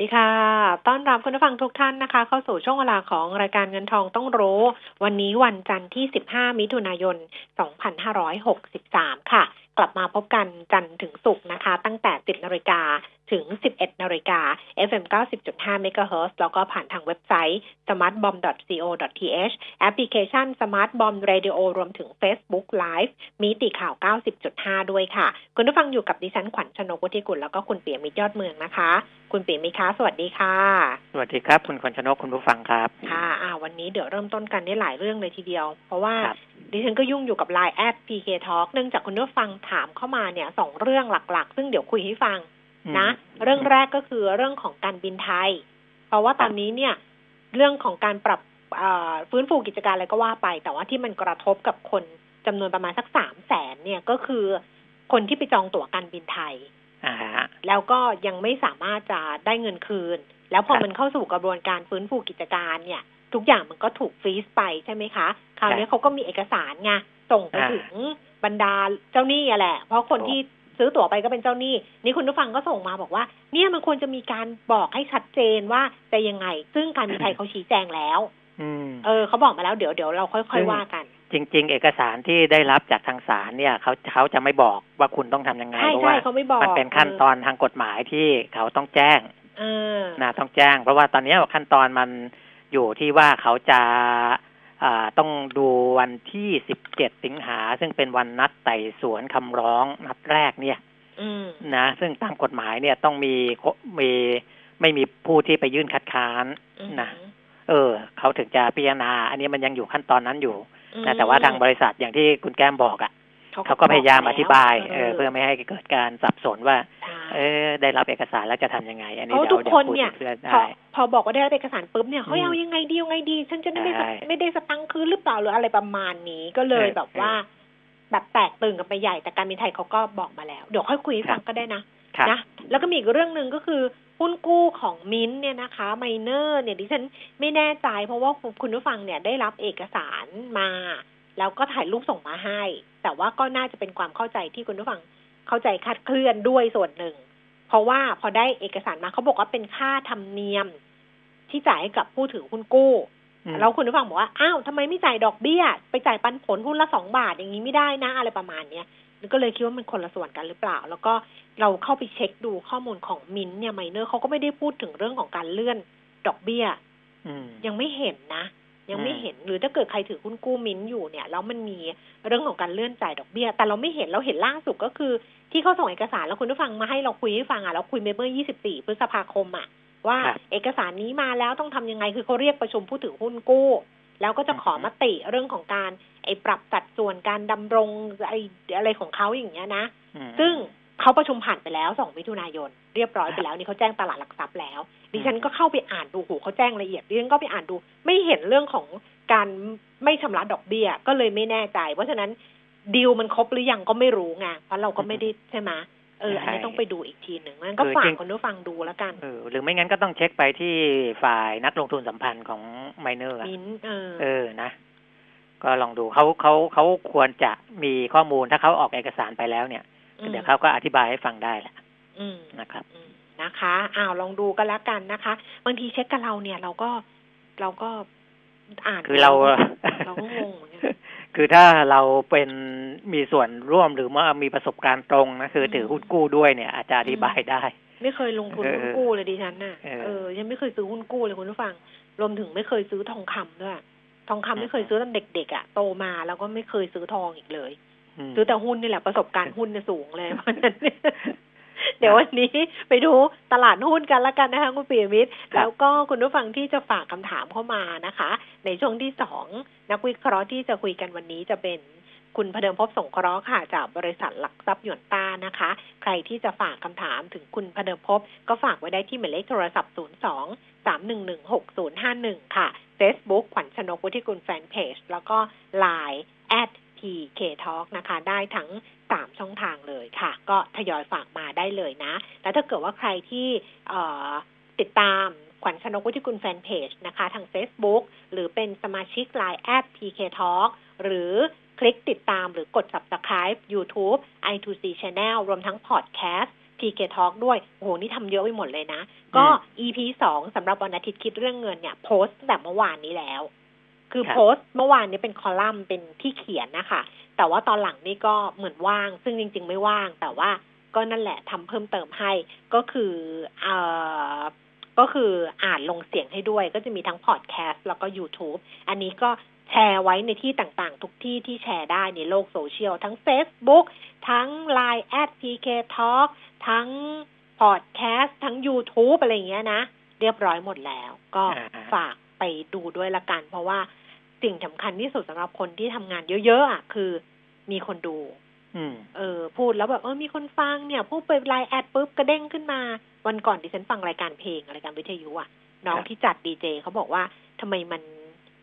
ดีค่ะ ต้อนรับคุณผู้ฟังทุกท่านนะคะ เข้าสู่ช่วงเวลาของรายการเงินทองต้องรู้ วันนี้วันจันทร์ที่ 15 มิถุนายน 2563 ค่ะ กลับมาพบกันจันทร์ถึงศุกร์นะคะ ตั้งแต่ 10นาฬิกาถึง 11นาฬิกา FM 90.5 MHz แล้วก็ผ่านทางเว็บไซต์ smartbomb.co.th แอปพลิเคชัน Smart Bomb Radio รวมถึง Facebook Live มีติข่าว 90.5 ด้วยค่ะ คุณผู้ฟังอยู่กับดิฉันขวัญชนกุธิกุลแล้วก็คุณเปียมิตรยอดเมืองนะคะ คุณเปียมิตรคะสวัสดีค่ะ สวัสดีครับ คุณขวัญชนกคุณผู้ฟังครับ ค่ะอ่าวันนี้เดี๋ยวเริ่มต้นกันได้หลายเรื่องเลยทีเดียว เพราะว่าครับดิฉันก็ยุ่งอยู่กับ Line แอด PK Talk เนื่องจากคุณผู้ฟังถามเข้ามาเนี่ยสองเรื่องหลัก ๆ ซึ่งเดี๋ยวคุยให้ฟังนะอืมเรื่องแรกก็คือเรื่องของการบินไทย เพราะว่าตอนนี้เนี่ย เรื่องของการปรับเอ่อฟื้นฟูกิจการอะไรก็ว่าไป แต่ว่าที่มันกระทบกับคนจำนวนประมาณสักสามแสนเนี่ยก็คือคนที่ไปจองตั๋วการบินไทยอ่าฮะแล้วก็ยังไม่สามารถจะได้เงินคืน แล้วพอครับมันเข้าสู่กระบวนการฟื้นฟูกิจการเนี่ย ทุกอย่างมันก็ถูกฟรีซไปใช่ไหมคะ คราวนี้เขาก็มีเอกสารไง ส่งไปอ่าถึงบรรดาเจ้าหนี้อะแหละ เพราะคนโอ้ที่ซื้อตั๋วไปก็เป็นเจ้าหนี้ นี่คุณผู้ฟังก็ส่งมาบอกว่า เนี่ยมันควรจะมีการบอกให้ชัดเจนว่าจะยังไง ซึ่งการบินไทยเขาชี้แจงแล้วอืมเออเขาบอกมาแล้วเดี๋ยวเดี๋ยวเราค่อยๆว่ากัน จริง ๆ เอกสารที่ได้รับจากทางศาลเนี่ยเขาเขาจะไม่บอกว่าคุณต้องทำยังไงใช่เพราะใช่ว่าเขาไม่บอกมันเป็นขั้นตอนทางกฎหมายที่เขาต้องแจ้งเออนะต้องแจ้ง เพราะว่าตอนนี้ขั้นตอนมันอยู่ที่ว่าเขาจะอ่า ต้องดูวันที่สิบเจ็ดสิงหา ซึ่งเป็นวันนัดไต่สวนคำร้องนัดแรกเนี่ยอืมนะ ซึ่งตามกฎหมายเนี่ยต้องมีมีไม่มีผู้ที่ไปยื่นคัดค้านอืมนะเออ เขาถึงจะพิจารณา อันนี้มันยังอยู่ขั้นตอนนั้นอยู่อืมนะแต่ว่าทางบริษัทอย่างที่คุณแก้มบอกอะ่ะ เขาก็พยายามอธิบายเออเพื่อไม่ให้เกิดการสับสนว่าใช่เออ ได้รับเอกสารแล้วจะทำยังไง อันนี้เพราะเดี๋ยวทุกคนเนี่ยดี๋วคุพอได้พอบอกว่าได้รับเอกสารปุ๊บเนี่ยเขาอืมเอายังไงดียังไงดี ฉันจะไม่ได้ใช่ไม่ได้สตังค์คืนหรือเปล่าหรืออะไรประมาณนี้ก็เลยเออแบบว่า แบบแตกตื่นกันไปใหญ่แต่การบินไทยเขาก็บอกมาแล้ว เดี๋ยวค่อยคุยให้ฟังก็ได้นะครับนะแล้วก็มีอีกเรื่องหนึ่งก็คือหุ้นกู้ของมิ้นท์เนี่ยนะคะไมเนอร์เนี่ยดิฉันไม่แน่ใจเพราะว่าคุณผู้ฟังเนี่ยได้รับเอกสารมา แล้วก็ถ่ายรูปส่งมาให้ แต่ว่าก็น่าจะเป็นความเข้าใจที่คุณผู้ฟังเข้าใจคลาดเคลื่อนด้วยส่วนหนึ่ง เพราะว่าพอได้เอกสารมาเขาบอกว่าเป็นค่าธรรมเนียมที่จ่ายให้กับผู้ถือหุ้นกู้อืมแล้วคุณผู้ฟังบอกว่าอ้าวทำไมไม่จ่ายดอกเบี้ย ไปจ่ายปันผลหุ้นละสองบาทอย่างนี้ไม่ได้นะ อะไรประมาณเนี้ยก็เลยคิดว่ามันคนละส่วนกันหรือเปล่า แล้วก็เราเข้าไปเช็คดูข้อมูลของมินท์เนี่ยไมเนอร์เขาก็ไม่ได้พูดถึงเรื่องของการเลื่อนดอกเบี้ยอืมยังไม่เห็นนะ ยังไม่อืมเห็นหรือถ้าเกิดใครถือหุ้นกู้มิ้นท์อยู่เนี่ยแล้วมันมีเรื่องของการเลื่อนจ่ายดอกเบี้ย แต่เราไม่เห็นเราเห็นล่าสุดก็คือ ที่เขาส่งเอกสารแล้วคุณผู้ฟังมาให้เราคุยให้ฟังอะเราคุยไปเมื่อ 24 พฤษภาคมอะว่าครับเอกสารนี้มาแล้วต้องทำยังไงคือเขาเรียกประชุมผู้ถือหุ้นกู้ แล้วก็จะขอมติเรื่องของการไอ้ปรับสัดส่วนการดำรงไอ้อะไรของเขาอย่างเงี้ยนะอืมซึ่ง เขาประชุมผ่านไปแล้วสองมิถุนายน เรียบร้อยไปแล้วนี่เขาแจ้งตลาดหลักทรัพย์แล้ว ดิฉันก็เข้าไปอ่านดูโหเขาแจ้งละเอียดดิฉันก็ไปอ่านดู ไม่เห็นเรื่องของการไม่ชำระดอกเบี้ยก็เลยไม่แน่ใจ เพราะฉะนั้นดีลมันครบหรือยังก็ไม่รู้ไงเพราะเราก็ไม่ได้ใช่ไหมเอออันนี้ต้องไปดูอีกทีหนึ่งงั้นก็ฝากคนผู้ฟังดูแล้วกันเออหรือไม่งั้นก็ต้องเช็คไปที่ฝ่ายนักลงทุนสัมพันธ์ของไมเนอร์มิ้นท์เออเออนะ ก็ลองดูเขาเขาเขาควรจะมีข้อมูลถ้าเขาออกเอกสารไปแล้วเนี่ย เดี๋ยวเขาก็อธิบายให้ฟังได้แหละอืมนะครับอืมนะคะอ้าวลองดูกันแล้วกันนะคะ บางทีเช็คกับเราเนี่ยเราก็เราก็อ่านคือเราเราก็งงเหมือนกันคือถ้าเราเป็นมีส่วนร่วมหรือว่ามีประสบการณ์ตรงนะคือถือหุ้นกู้ด้วยเนี่ย อาจจะอธิบายได้ ไม่เคยลงทุนเออหุ้นกู้เลยดิฉันน่ะเออเออยังไม่เคยซื้อหุ้นกู้เลยคุณผู้ฟัง รวมถึงไม่เคยซื้อทองคำด้วยทองคำอืมไม่เคยซื้อตั้งเด็กๆอะโตมาแล้วก็ไม่เคยซื้อทองอีกเลยม ซื้อแต่หุ้นนี่แหละประสบการณ์หุ้นเนี่ยสูงเลยเพราะฉะนั้นเนี่ยเดี๋ยววันนี้ไปดูตลาดหุ้นกันละกันนะคะคุณปียมิตรครับแล้วก็คุณผู้ฟังที่จะฝากคำถามเข้ามานะคะ ในช่วงที่สองนักวิเคราะห์ที่จะคุยกันวันนี้จะเป็นคุณพเดิมพบสงเคราะห์ค่ะจากบริษัทหลักทรัพย์หยวนต้านะคะ ใครที่จะฝากคำถามถึงคุณพเดิมพบ ก็ฝากไว้ได้ที่หมายเลขโทรศัพท์ 0 2สามหนึ่งหนึ่งหกศูนย์ห้าหนึ่งค่ะ Facebook ขวัญชนกวุฒิกุลแฟนเพจแล้วก็ Line at PK Talk นะคะ ได้ทั้งสามช่องทางเลยค่ะ ก็ทยอยฝากมาได้เลยนะ แล้วถ้าเกิดว่าใครที่ติดตามขวัญชนกวุฒิกุลแฟนเพจนะคะ ทาง Facebook หรือเป็นสมาชิก Line at PK Talk หรือคลิกติดตามหรือกด subscribe YouTube i2c Channel รวมทั้ง podcast PK Talk ด้วยโอ้โหนี่ทำเยอะไปหมดเลยนะ ก็ EP สองสำหรับวันอาทิตย์คิดเรื่องเงินเนี่ย โพสต์แต่เมื่อวานนี้แล้ว คือโพสต์เมื่อวานนี้เป็นคอลัมน์เป็นที่เขียนนะคะ แต่ว่าตอนหลังนี่ก็เหมือนว่าง ซึ่งจริง ๆ ไม่ว่าง แต่ว่าก็นั่นแหละทำเพิ่มเติมให้ ก็คือเอ่อก็คืออ่านลงเสียงให้ด้วย ก็จะมีทั้งพอดแคสต์แล้วก็ YouTube อันนี้ก็แชร์ไว้ในที่ต่างๆ ทุกที่ที่แชร์ได้ในโลกโซเชียล ทั้ง Facebook ทั้ง Line at PK Talk ทั้งพอดแคสต์ทั้ง YouTube อะไรอย่างเงี้ยนะ เรียบร้อยหมดแล้ว ก็ฝากไปดูด้วยละกัน เพราะว่า สิ่งสำคัญที่สุดสำหรับคนที่ทำงานเยอะๆอะคือมีคนดูเออ พูดแล้วแบบเออมีคนฟังเนี่ยพูดไปไลน์แอดปุ๊บกระเด้งขึ้นมา วันก่อนดิฉันฟังรายการเพลงรายการวิทยุอะน้องที่จัดดีเจเขาบอกว่าทำไมมัน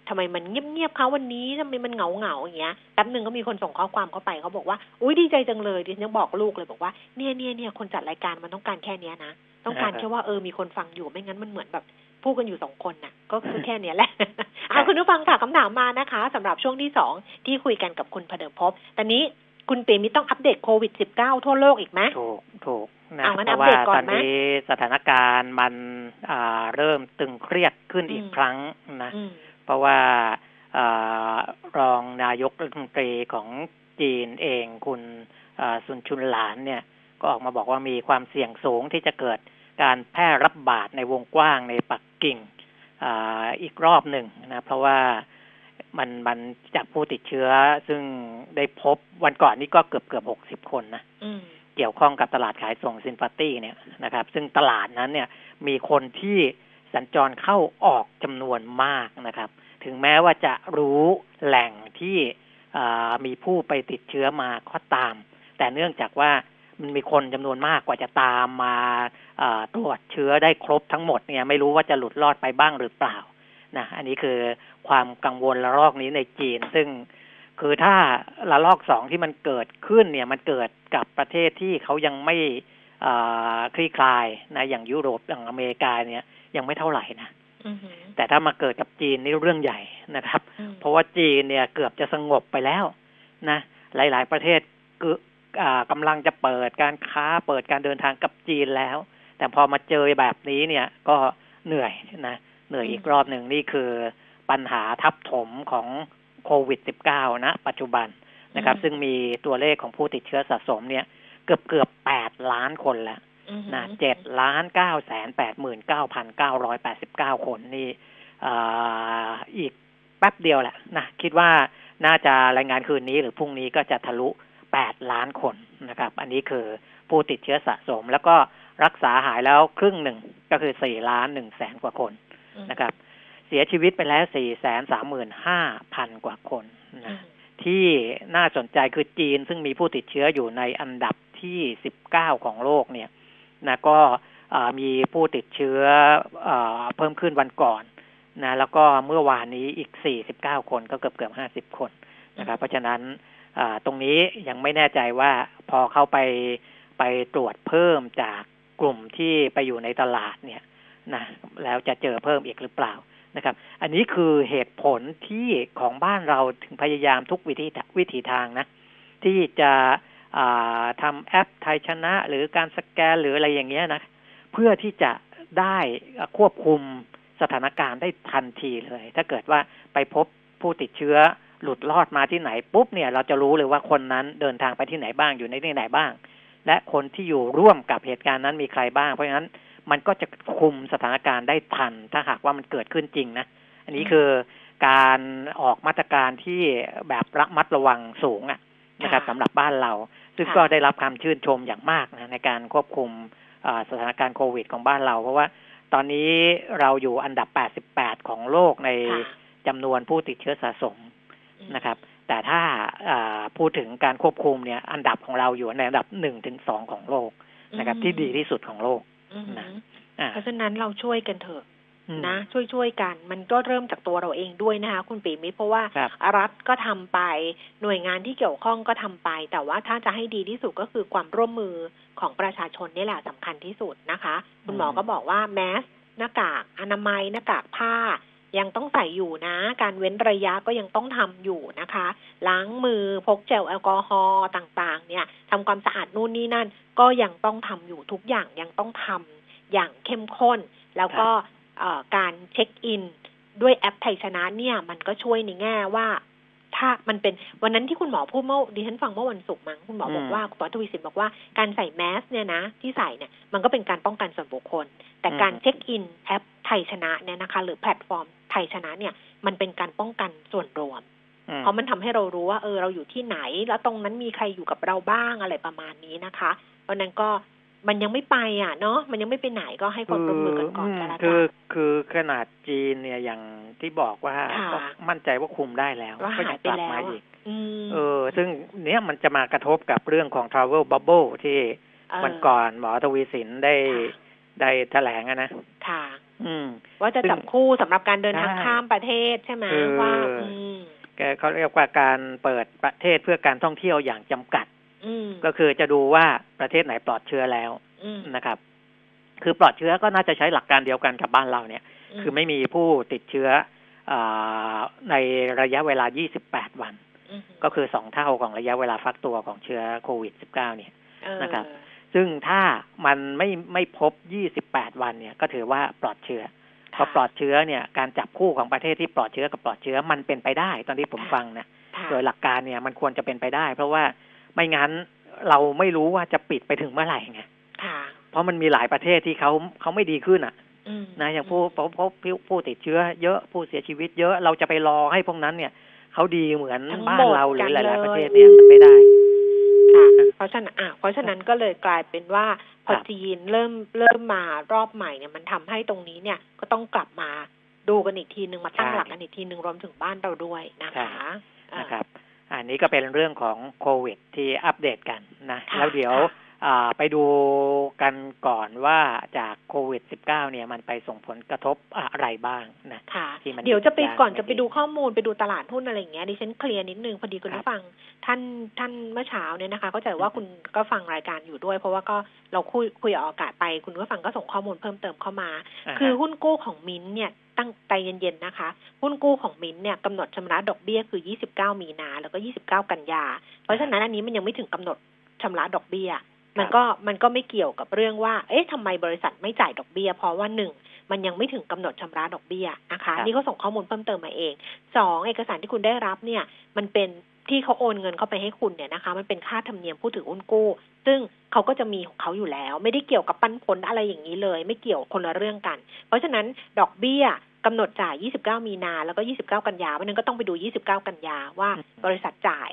ทำไมมันเงียบๆเขาวันนี้ทำไมมันเหงาเหงาอย่างเงี้ยแป๊บหนึ่งก็มีคนส่งข้อความเข้าไปเขาบอกว่าอุ้ยดีใจจังเลยดิฉันยังบอกลูกเลยบอกว่าเนี่ยเนี่ยเนี่ยคนจัดรายการมันต้องการแค่เนี้ยนะต้องการแค่ว่าเออมีคนฟังอยู่ไม่งั้นมันเหมือนแบบ พูดกันอยู่สองคนน่ะ ก็คือแค่เนี้ยแหละเอาคุณผู้ฟังค่ะคำถามมานะคะสำหรับช่วงที่สองที่คุยกันกับคุณพเดิมพบตอนนี้คุณเปรมิต้องอัปเดตโควิดสิบเก้าทั่วโลกอีกไหมถูกถูกนะเพราะว่าตอนนี้สถานการณ์มันอ่าเริ่มตึงเครียดขึ้นอีกครั้งนะ เพราะว่ารองนายกรัฐมนตรีของจีนเองคุณซุนชุนหลานเนี่ย ก็ออกมาบอกว่ามีความเสี่ยงสูงที่จะเกิด การแพร่รับบาดในวงกว้างในปักกิ่งออีกรอบหนึ่งนะเพราะว่ามันมันจากผู้ติดเชื้อซึ่งได้พบวันก่อนนี้ก็เกือบเกือบหกสิบคนนะเกี่ยวข้องกับตลาดขายส่งซินฟาตี้เนี่ยนะครับ ซึ่งตลาดนั้นเนี่ยมีคนที่สัญจรเข้าออกจำนวนมากนะครับ ถึงแม้ว่าจะรู้แหล่งที่มีผู้ไปติดเชื้อมาก็ตาม แต่เนื่องจากว่า มันมีคนจำนวนมากกว่าจะตามมาตรวจเชื้อได้ครบทั้งหมดเนี่ยไม่รู้ว่าจะหลุดรอดไปบ้างหรือเปล่านะอันนี้คือความกังวลระลอกนี้ในจีน ซึ่งคือถ้าระลอกสองที่มันเกิดขึ้นเนี่ยมันเกิดกับประเทศที่เขายังไม่คลี่คลายนะอย่างยุโรปอย่างอเมริกาเนี่ยยังไม่เท่าไหร่นะแต่ถ้ามาเกิดกับจีนนี่เรื่องใหญ่นะครับ เพราะว่าจีนเนี่ยเกือบจะสงบไปแล้วนะ หลาย ๆ ประเทศ กำลังจะเปิดการค้าเปิดการเดินทางกับจีนแล้ว แต่พอมาเจอแบบนี้เนี่ยก็เหนื่อยนะเหนื่อยอีกรอบหนึ่งนี่คือปัญหาทับถมของโควิด -19 นะ ปัจจุบันนะครับ ซึ่งมีตัวเลขของผู้ติดเชื้อสะสมเนี่ยเกือบเกือบแปดล้านคนแล้วนะเจ็ดล้านเก้าแสนแปดหมื่นเก้าพันเก้าร้อยแปดสิบเก้าคนนี่อีกแป๊บเดียวแหละนะคิดว่าน่าจะรายงานคืนนี้หรือพรุ่งนี้ก็จะทะลุ แปดล้านคนนะครับ อันนี้คือผู้ติดเชื้อสะสม แล้วก็รักษาหายแล้วครึ่งหนึ่งก็คือสี่ล้านหนึ่งแสนกว่าคนนะครับ เสียชีวิตไปแล้วสี่แสนสามหมื่นห้าพันกว่าคนนะที่น่าสนใจคือจีนซึ่งมีผู้ติดเชื้ออยู่ในอันดับที่สิบเก้าของโลกเนี่ยนะก็มีผู้ติดเชื้ออเพิ่มขึ้นวันก่อนนะแล้วก็เมื่อวานนี้อีก 49 คนก็เกือบเกือบ50 คนนะครับ เพราะฉะนั้น ตรงนี้ยังไม่แน่ใจว่าพอเข้าไปไปตรวจเพิ่มจากกลุ่มที่ไปอยู่ในตลาดเนี่ยนะแล้วจะเจอเพิ่มอีกหรือเปล่านะครับ อันนี้คือเหตุผลที่ของบ้านเราถึงพยายามทุกวิธีวิธีทางนะ ที่จะทำแอปไทยชนะ หรือการสแกนหรืออะไรอย่างเงี้ยนะ เพื่อที่จะได้ควบคุมสถานการณ์ได้ทันทีเลย ถ้าเกิดว่าไปพบผู้ติดเชื้อ หลุดรอดมาที่ไหนปุ๊บเนี่ย เราจะรู้เลยว่าคนนั้นเดินทางไปที่ไหนบ้างอยู่ในที่ไหนบ้าง และคนที่อยู่ร่วมกับเหตุการณ์นั้นมีใครบ้าง เพราะฉะนั้นมันก็จะคุมสถานการณ์ได้ทัน ถ้าหากว่ามันเกิดขึ้นจริงนะ อันนี้คือการออกมาตรการที่แบบระมัดระวังสูงอะนะครับสำหรับบ้านเรา ซึ่งก็ได้รับความชื่นชมอย่างมากนะในการควบคุมสถานการณ์โควิดของบ้านเรา เพราะว่าตอนนี้เราอยู่อันดับ 88 ของโลกในจำนวนผู้ติดเชื้อสะสม นะครับ แต่ถ้าพูดถึงการควบคุมเนี่ย อันดับของเราอยู่ในอันดับหนึ่งถึงสองของโลกนะครับ ที่ดีที่สุดของโลกนะเพราะฉะนั้นเราช่วยกันเถอะนะช่วยช่วยกัน มันก็เริ่มจากตัวเราเองด้วยนะคะ คุณปีมิตรเพราะว่ารัฐก็ทำไปหน่วยงานที่เกี่ยวข้องก็ทำไป แต่ว่าถ้าจะให้ดีที่สุดก็คือความร่วมมือของประชาชนนี่แหละสำคัญที่สุดนะคะ คุณหมอก็บอกว่าแมสหน้ากากอนามัยหน้ากากผ้า ยังต้องใส่อยู่นะ การเว้นระยะก็ยังต้องทำอยู่นะคะ ล้างมือพกเจลแอลกอฮอล์ต่างๆ เนี่ยทำความสะอาดนู่นนี่นั่น ก็ยังต้องทำอยู่ทุกอย่างยังต้องทำอย่างเข้มข้น แล้วก็การ check in ด้วยแอปไทยชนะเนี่ย มันก็ช่วยในแง่ว่า ถ้ามันเป็นวันนั้นที่คุณหมอพูดเมื่อดิฉันฟังเมื่อวันศุกร์มั้งคุณหมอบอกว่าคุณหมอทวีสินบอกว่าการใส่แมสเนี่ยนะ ที่ใส่เนี่ยมันก็เป็นการป้องกันส่วนบุคคล แต่การ check in แอปไทยชนะเนี่ยนะคะ หรือแพลตฟอร์มไทยชนะเนี่ย มันเป็นการป้องกันส่วนรวมเพราะมันทำให้เรารู้ว่าเออเราอยู่ที่ไหน แล้วตรงนั้นมีใครอยู่กับเราบ้างอะไรประมาณนี้นะคะ เพราะนั้นก็ มันยังไม่ไปอะเนาะมันยังไม่ไปไหนก็ให้ความร่วมมือกันก่อนก็แล้วกันคือคือขนาดจีนเนี่ยอย่างที่บอกว่าก็มั่นใจว่าคุมได้แล้วก็ยังกลับมาอีกเออ ซึ่งเนี้ยมันจะมากระทบกับเรื่องของ travel bubble ที่มันก่อนหมอทวีสินได้ได้แถลงอะนะค่ะ อืม ว่าจะจับคู่สำหรับการเดินทางข้ามประเทศใช่ไหมว่าแกเขาเรียกว่าการเปิดประเทศเพื่อการท่องเที่ยวอย่างจำกัด ก็คือจะดูว่าประเทศไหนปลอดเชื้อแล้วนะครับ คือปลอดเชื้อก็น่าจะใช้หลักการเดียวกันกับบ้านเราเนี่ย คือไม่มีผู้ติดเชื้ออในระยะเวลา 28 วัน ก็คือสองเท่าของระยะเวลาฟักตัวของเชื้อโควิด -19 เนี่ยนะครับ ซึ่งถ้ามันไม่ไม่พบ 28 วันเนี่ย ก็ถือว่าปลอดเชื้อพอปลอดเชื้อเนี่ย การจับคู่ของประเทศที่ปลอดเชื้อกับปลอดเชื้อมันเป็นไปได้ ตอนที่ผมฟังนะ โดยหลักการเนี่ยมันควรจะเป็นไปได้ เพราะว่า ไม่งั้นเราไม่รู้ว่าจะปิดไปถึงเมื่อไหร่ไงเพราะมันมีหลายประเทศที่เขาเขาไม่ดีขึ้นอะนะอย่างผู้พบผู้ผู้ติดเชื้อ เยอะผู้เสียชีวิต เยอะเราจะไปรอให้พวกนั้นเนี่ยเขาดีเหมือนบ้านเราหรือหลาย ๆ ประเทศเนี่ยมันไม่ได้ค่ะเพราะฉะนั้นอะเพราะฉะนั้นก็เลยกลายเป็นว่าพอจีนเริ่มเริ่มมารอบใหม่เนี่ยมันทำให้ตรงนี้เนี่ยก็ต้องกลับมาดูกันอีกทีหนึ่งมาตั้งหลักกันอีกทีหนึ่งรวมถึงบ้านเราด้วยนะคะนะครับ อันนี้ก็เป็นเรื่องของโควิดที่อัปเดตกันนะ แล้วเดี๋ยว ไปดูกันก่อนว่าจากโควิด -19 เนี่ยมันไปส่งผลกระทบอะไรบ้างนะค่ะเดี๋ยวจะไปก่อนจะไปดูข้อมูลไปดูตลาดหุ้นอะไรอย่างเงี้ยดิฉันเคลียร์นิดนึงพอดีคุณผู้ฟัง ท่านท่านเมื่อเช้าเนี่ยนะคะก็จะว่าคุณก็ฟังรายการอยู่ด้วย เพราะว่าก็เราคุยคุยออกอากาศไปคุณผู้ฟังก็ส่งข้อมูลเพิ่มเติมเข้ามา คือหุ้นกู้ของมินเนี่ยตั้งใจเย็นๆนะคะ หุ้นกู้ของมินเนี่ยกำหนดชำระดอกเบี้ยคือ 29 มีนาแล้วก็ 29 กันยา เพราะฉะนั้นอันนี้มันยังไม่ถึงกำหนดชำระดอกเบี้ย มันก็มันก็ไม่เกี่ยวกับเรื่องว่า เอ๊ะทำไมบริษัทไม่จ่ายดอกเบี้ย เพราะว่าหนึ่งมันยังไม่ถึงกำหนดชำระดอกเบี้ยนะคะ นี่เขาส่งข้อมูลเพิ่มเติมมาเองสองเอกสารที่คุณได้รับเนี่ย มันเป็นที่เขาโอนเงินเข้าไปให้คุณเนี่ยนะคะ มันเป็นค่าธรรมเนียมผู้ถือหุ้นกู้ ซึ่งเขาก็จะมีของเขาอยู่แล้ว ไม่ได้เกี่ยวกับปันผลอะไรอย่างนี้เลย ไม่เกี่ยวคนละเรื่องกัน เพราะฉะนั้นดอกเบี้ยกำหนดจ่าย 29 มีนา แล้วก็ 29 กันยาเพราะนั้นก็ต้องไปดู 29 กันยาว่าบริษัทจ่าย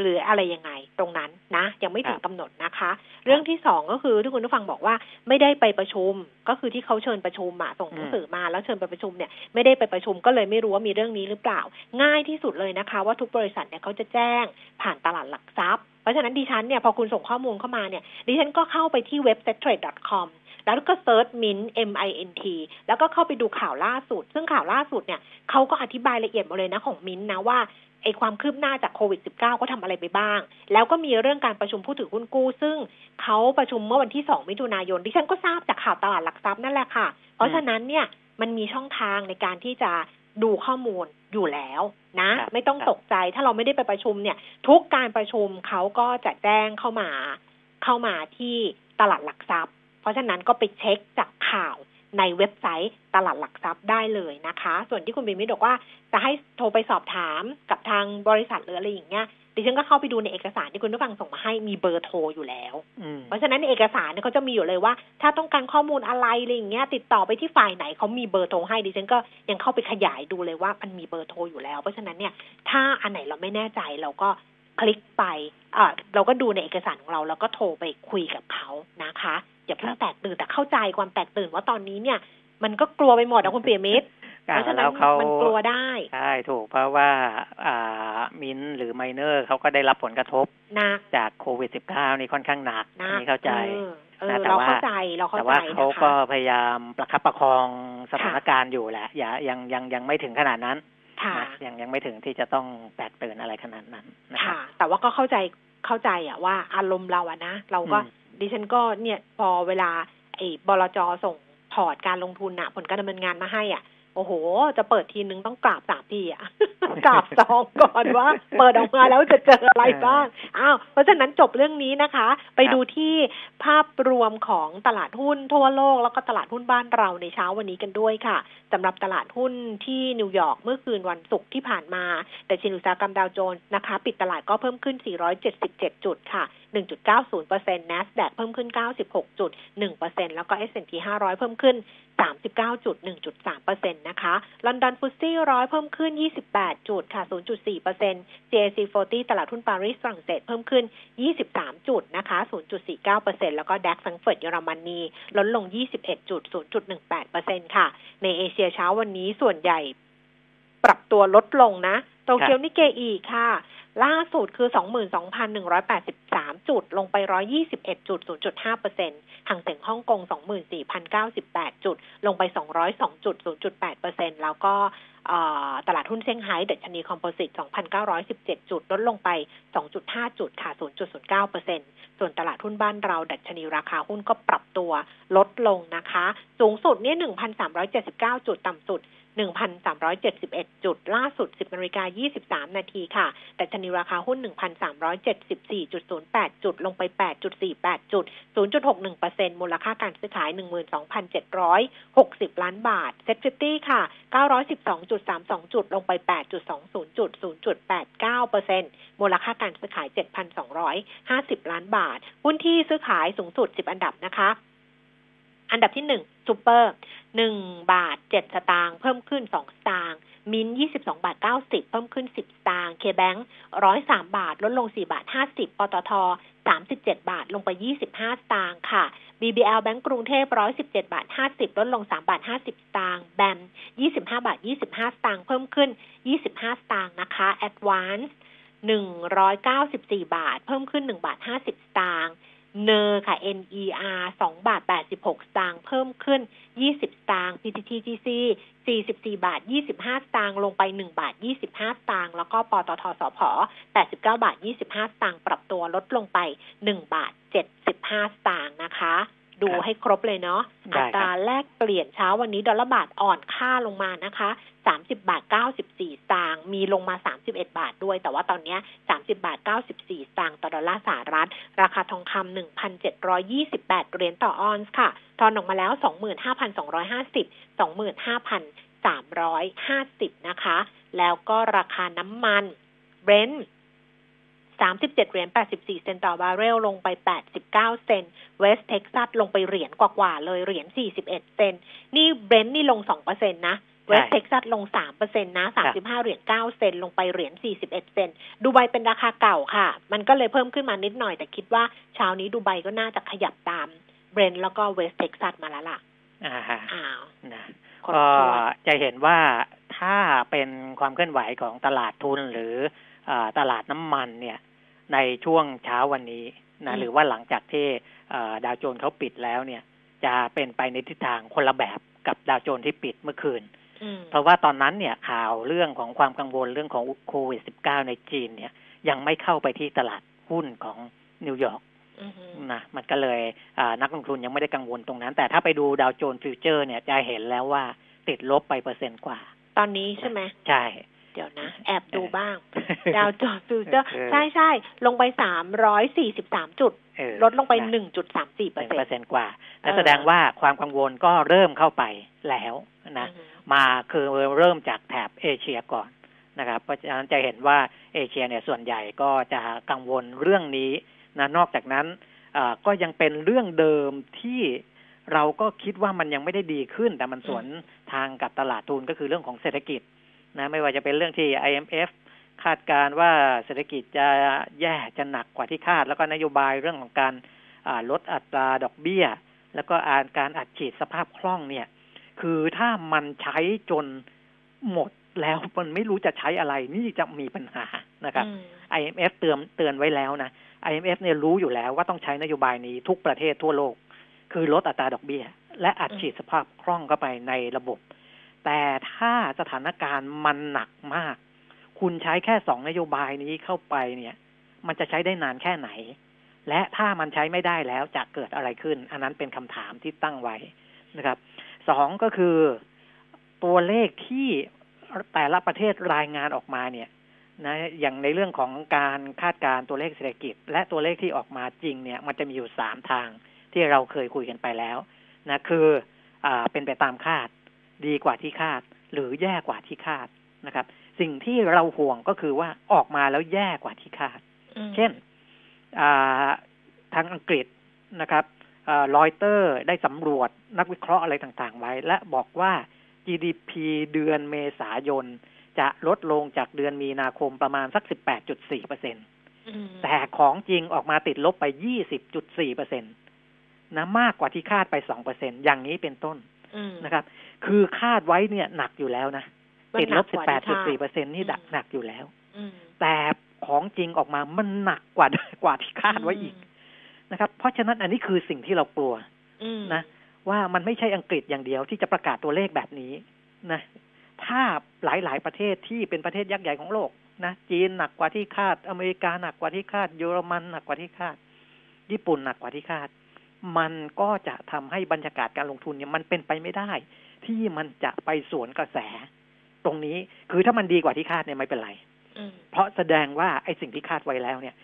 หรืออะไรยังไงตรงนั้นนะ ยังไม่ถึงกำหนดนะคะ เรื่องที่สองก็คือที่คุณผู้ฟังบอกว่าไม่ได้ไปประชุม ก็คือที่เขาเชิญประชุมมาส่งหนังสือมาแล้วเชิญไปประชุมเนี่ยไม่ได้ไปประชุมก็เลยไม่รู้ว่ามีเรื่องนี้หรือเปล่า ง่ายที่สุดเลยนะคะ ว่าทุกบริษัทเนี่ยเขาจะแจ้งผ่านตลาดหลักทรัพย์ เพราะฉะนั้นดิฉันเนี่ยพอคุณส่งข้อมูลเข้ามาเนี่ยดิฉันก็เข้าไปที่เว็บ settrade.com แล้วก็เซิร์ชมิน M I N T แล้วก็เข้าไปดูข่าวล่าสุด ซึ่งข่าวล่าสุดเนี่ยเขาก็อธิบายละเอียดหมดเลยนะของมินนะว่า ไอความคืบหน้าจากโควิด -19 ก็ทำอะไรไปบ้าง แล้วก็มีเรื่องการประชุมผู้ถือหุ้นกู้ ซึ่งเขาประชุมเมื่อวันที่ 2 มิถุนายน ดิฉันก็ทราบจากข่าวตลาดหลักทรัพย์นั่นแหละค่ะ เพราะฉะนั้นเนี่ยมันมีช่องทางในการที่จะดูข้อมูลอยู่แล้วนะ ไม่ต้องตกใจถ้าเราไม่ได้ไปประชุมเนี่ย ทุกการประชุมเขาก็จะแจ้งเข้ามา เข้ามาที่ตลาดหลักทรัพย์ เพราะฉะนั้นก็ไปเช็คจากข่าว ในเว็บไซต์ตลาดหลักทรัพย์ได้เลยนะคะ ส่วนที่คุณบินมิบอกว่าจะให้โทรไปสอบถามกับทางบริษัทหรืออะไรอย่างเงี้ยดิฉันก็เข้าไปดูในเอกสารที่คุณผู้ฟังส่งมาให้มีเบอร์โทรอยู่แล้ว เพราะฉะนั้นในเอกสารเนี่ยเขาจะมีอยู่เลยว่า ถ้าต้องการข้อมูลอะไรอะไรอย่างเงี้ย ติดต่อไปที่ฝ่ายไหนเขามีเบอร์โทรให้ดิฉันก็ยังเข้าไปขยายดูเลยว่ามันมีเบอร์โทรอยู่แล้ว เพราะฉะนั้นเนี่ยถ้าอันไหนเราไม่แน่ใจเราก็ คลิกไปเออเราก็ดูในเอกสารของเรา แล้วก็โทรไปคุยกับเขานะคะ อย่าเพิ่งแตกตื่นแต่เข้าใจความแตกตื่นว่าตอนนี้เนี่ย มันก็กลัวไปหมดนะคุณเปียมิตรเพราะฉะนั้นมันกลัวได้ใช่ถูกเพราะว่าอ่ามินหรือไมเนอร์เขาก็ได้รับผลกระทบจากโควิดสิบเก้านี่ค่อนข้างหนักนี่เข้าใจแต่ว่าแต่ว่าเขาก็พยายามประคับประคองสถานการณ์อยู่แหละอย่ายังยังยังไม่ถึงขนาดนั้นนะ ยังยังไม่ถึงที่จะต้องแตกตื่นอะไรขนาดนั้นค่ะ แต่ว่าก็เข้าใจเข้าใจอะว่าอารมณ์เราอะนะเราก็ดิฉันก็เนี่ยพอเวลาไอ้บลจส่งพอร์ตการลงทุนอะผลการดำเนินงานมาให้อะ โอ้โห จะเปิดทีนึงต้องกราบสามทีอะกราบซองก่อนว่า เปิดออกมาแล้วจะเจออะไรบ้างอ้าวเพราะฉะนั้นจบเรื่องนี้นะคะ ไปดูที่ภาพรวมของตลาดหุ้นทั่วโลก แล้วก็ตลาดหุ้นบ้านเราในเช้าวันนี้กันด้วยค่ะสำหรับตลาดหุ้นที่นิวยอร์กเมื่อคืนวันศุกร์ที่ผ่านมา แต่ชินอุตสาหกรรมดาวโจนส์นะคะ ปิดตลาดก็เพิ่มขึ้น 477 จุดค่ะ1.90% NASDAQ เพิ่มขึ้น 96.1%แล้วก็ S&P 500 เพิ่มขึ้น 39.1.3%นะคะลอนดอนฟุตซี่ร้อยเพิ่มขึ้น 28 จุดค่ะ 0.4% JC 40 ตลาดหุ้นปารีสฝรั่งเศสเพิ่มขึ้น 23 จุดนะคะ 0.49%แล้วก็ดัคสังเฟิร์ตเยอรมนีลดลง 21 จุด 0.18%ค่ะ ในเอเชียเช้าวันนี้ส่วนใหญ่ปรับตัวลดลงนะโตเกียวนิเกอีค่ะ ล่าสุดคือ 22,183 จุด ลงไป 121จุด0.5เปอร์เซ็นต์ห่างเสียงฮ่องกง 24,098 จุด ลงไป 202จุด0.8เปอร์เซ็นต์แล้วก็ตลาดหุ้นเซี่ยงไฮ้ดัชนีคอมโพสิต 2,917 จุด ลดลงไป 2.5 จุดค่ะ 0.09เปอร์เซ็นต์ส่วนตลาดหุ้นบ้านเรา ดัชนีราคาหุ้นก็ปรับตัวลดลงนะคะ สูงสุดเนี่ย1,379 จุด ต่ำสุด 1,371 จุด ล่าสุด 10นาฬิกา23 นาทีค่ะดัชนีราคาหุ้น 1,374.08 จุด ลงไป 8.48 จุด 0.61%มูลค่าการซื้อขาย 12,760 ล้านบาท SET fifty ค่ะ 912.32 จุด ลงไป 8.20 จุด 0.89%มูลค่าการซื้อขาย 7,250 ล้านบาท หุ้นที่ซื้อขายสูงสุด 10 อันดับนะคะ อันดับที่หนึ่งซูเปอร์ หนึ่งบาทเจ็ดสตางค์เพิ่มขึ้นสองสตางค์มินยี่สิบสองบาทเก้าสิบเพิ่มขึ้นสิบสตางค์เคแบงร้อยสามบาท ลดลงสี่บาทห้าสิบปตทสามสิบเจ็ดบาทลงไปยี่สิบห้าสตางค์ค่ะ BBL แบงก์กรุงเทพร้อยสิบเจ็ดบาทห้าสิบลดลงสามบาทห้าสิบสตางค์แบมยี่สิบห้าบาทยี่สิบห้าสตางค์เพิ่มขึ้นยี่สิบห้าสตางค์นะคะ Advance หนึ่งร้อยเก้าสิบสี่บาท เพิ่มขึ้นหนึ่งบาทห้าสิบสตางค์เนอค่ะ NER สองบาทแปดสิบหกสตางค์เพิ่มขึ้น ยี่สิบตางค์ PTTGC สี่สิบสี่บาทยี่สิบห้าตางค์ ลงไปหนึ่งบาทยี่สิบห้าตางค์ แล้วก็ปตท.สผ.แปดสิบเก้าบาทยี่สิบห้าตางค์ ปรับตัวลดลงไปหนึ่งบาทเจ็ดสิบห้าสตางค์นะคะ ดูให้ครบเลยเนาะอัตราแลกเปลี่ยนเช้าวันนี้ดอลลาร์บาทอ่อนค่าลงมานะคะสามสิบาทเก้าสิบสี่ตางค์มีลงมาสามสิบเอ็ดบาทด้วย แต่ว่าตอนนี้สามสิบาทเก้าสิบสี่ตางค์ต่อดอลลาร์สหรัฐ ราคาทองคำหนึ่งพันเจ็ดร้อยี่สิบแปดเหรียญต่อออนซ์ค่ะ ทองออกมาแล้วสองหมื่นห้าพันสองร้อยห้าสิบสองหมื่นห้าพันสามร้อยห้าสิบนะคะ แล้วก็ราคาน้ำมันเบรนท์ สามสิบเจ็ดเหรียญแปดสิบสี่เซนต์ต่อบาร์เรลลงไปแปดสิบเก้าเซนต์เวสเท็กซัสลงไปเหรียญกว่าๆเลยเหรียญสี่สิบเอ็ดเซนต์นี่เบรนท์นี่ลงสองเปอร์เซ็นต์นะเวสเท็กซัสลงสามเปอร์เซ็นต์นะสามสิบห้าเหรียญเก้าเซนต์ลงไปเหรียญสี่สิบเอ็ดเซนต์ดูไบเป็นราคาเก่าค่ะ มันก็เลยเพิ่มขึ้นมานิดหน่อยแต่คิดว่าเช้านี้ดูไบก็น่าจะขยับตามเบรนท์แล้วก็เวสเท็กซัสมาแล้วล่ะอ่าฮะอ้าวนะก็จะเห็นว่าถ้าเป็นความเคลื่อนไหวของตลาดทุนหรืออ ตลาดน้ำมันเนี่ยในช่วงเช้าวันนี้นะหรือว่าหลังจากที่ดาวโจนส์เขาปิดแล้วเนี่ย จะเป็นไปในทิศทางคนละแบบกับดาวโจนส์ที่ปิดเมื่อคืน เพราะว่าตอนนั้นเนี่ยข่าวเรื่องของความกังวลเรื่องของโควิด -19 ในจีนเนี่ย ยังไม่เข้าไปที่ตลาดหุ้นของนิวยอร์กนะมันก็เลยนักลงทุนยังไม่ได้กังวลตรงนั้น แต่ถ้าไปดูดาวโจนส์ future เนี่ยจะเห็นแล้วว่าติดลบไปเปอร์เซ็นต์กว่า ตอนนี้ใช่ไหมใช่ เดี๋ยวนะ แอบดูบ้าง ดาวโจนส์ future ใช่ใช่ลงไปสามร้อยสี่สิบสามจุด ลดลงไปหนึ่งจุดสามสี่เปอร์เซ็นต์กว่านั่นแสดงว่าความกังวลก็เริ่มเข้าไปแล้วนะ มาคือเริ่มจากแถบเอเชียก่อนนะครับ เพราะฉะนั้นจะเห็นว่าเอเชียเนี่ยส่วนใหญ่ก็จะกังวลเรื่องนี้นะนอกจากนั้นก็ยังเป็นเรื่องเดิมที่เราก็คิดว่ามันยังไม่ได้ดีขึ้น แต่มันสวนทางกับตลาดทุนก็คือเรื่องของเศรษฐกิจ นะไม่ว่าจะเป็นเรื่องที่ IMF คาดการว่าเศรษฐกิจจะแย่จะหนักกว่าที่คาด แล้วก็นโยบายเรื่องของการลดอัตราดอกเบี้ย แล้วก็อาการอัดฉีดสภาพคล่องเนี่ย คือถ้ามันใช้จนหมดแล้วมันไม่รู้จะใช้อะไรนี่จะมีปัญหานะครับ IMF เตือนเตือนไว้แล้วนะ IMF เนี่ยรู้อยู่แล้วว่าต้องใช้นโยบายนี้ทุกประเทศทั่วโลก คือลดอัตราดอกเบี้ย และอัดฉีดสภาพคล่องเข้าไปในระบบ แต่ ถ้าสถานการณ์มันหนักมาก คุณใช้แค่สองนโยบายนี้เข้าไปเนี่ย มันจะใช้ได้นานแค่ไหน และถ้ามันใช้ไม่ได้แล้วจะเกิดอะไรขึ้น อันนั้นเป็นคำถามที่ตั้งไว้นะครับสองก็คือตัวเลขที่แต่ละประเทศรายงานออกมาเนี่ยนะอย่างในเรื่องของการคาดการตัวเลขเศรษฐกิจ และตัวเลขที่ออกมาจริงเนี่ย มันจะมีอยู่สามทางที่เราเคยคุยกันไปแล้วนะคืออเป็นไปตามคาดดีกว่าที่คาด หรือแย่กว่าที่คาดนะครับ สิ่งที่เราห่วงก็คือว่าออกมาแล้วแย่กว่าที่คาด เช่นทางอังกฤษนะครับรอยเตอร์ได้สำรวจนักวิเคราะห์อะไรต่างๆ ไว้ และบอกว่า GDP เดือนเมษายน จะลดลงจากเดือนมีนาคมประมาณสัก 18.4เปอร์เซ็นตแต่ของจริงออกมาติดลบไป 20.4เปอร์เซ็นตนะมากกว่าที่คาดไป 2 เปอร์เซ็นอย่างนี้เป็นต้นนะครับ คือคาดไว้เนี่ยหนักอยู่แล้วนะติดลบ18.4เปอร์เซ็นนี่ดักหนักอยู่แล้วแต่ของจริงออกมามันหนักกว่ากว่าที่คาดไว้อีกนะครับ เพราะฉะนั้นอันนี้คือสิ่งที่เรากลัวนะ ว่ามันไม่ใช่อังกฤษอย่างเดียวที่จะประกาศตัวเลขแบบนี้นะถ้าหลายๆประเทศที่เป็นประเทศยักษ์ใหญ่ของโลกนะจีนหนักกว่าที่คาดอเมริกาหนักกว่าที่คาดเยอรมันหนักกว่าที่คาด ญี่ปุ่นหนักกว่าที่คาด มันก็จะทำให้บรรยากาศการลงทุนเนี่ยมันเป็นไปไม่ได้ ที่มันจะไปสวนกระแส ตรงนี้คือถ้ามันดีกว่าที่คาดเนี่ยไม่เป็นไรเพราะแสดงว่าไอ้สิ่งที่คาดไว้แล้วเนี่ย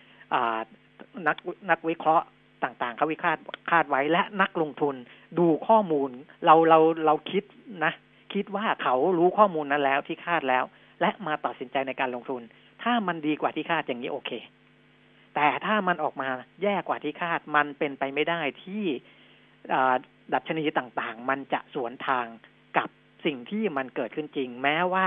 นักนักวิเคราะห์ต่างๆเขาวิคาดคาดไว้และนักลงทุนดูข้อมูลเราเราเราคิดนะ คิดว่าเขารู้ข้อมูลนั้นแล้วที่คาดแล้ว และมาตัดสินใจในการลงทุน ถ้ามันดีกว่าที่คาดอย่างนี้โอเค แต่ถ้ามันออกมาแย่กว่าที่คาดมันเป็นไปไม่ได้ที่ดัชนีต่างๆ มันจะสวนทางกับ สิ่งที่มันเกิดขึ้นจริง แม้ว่า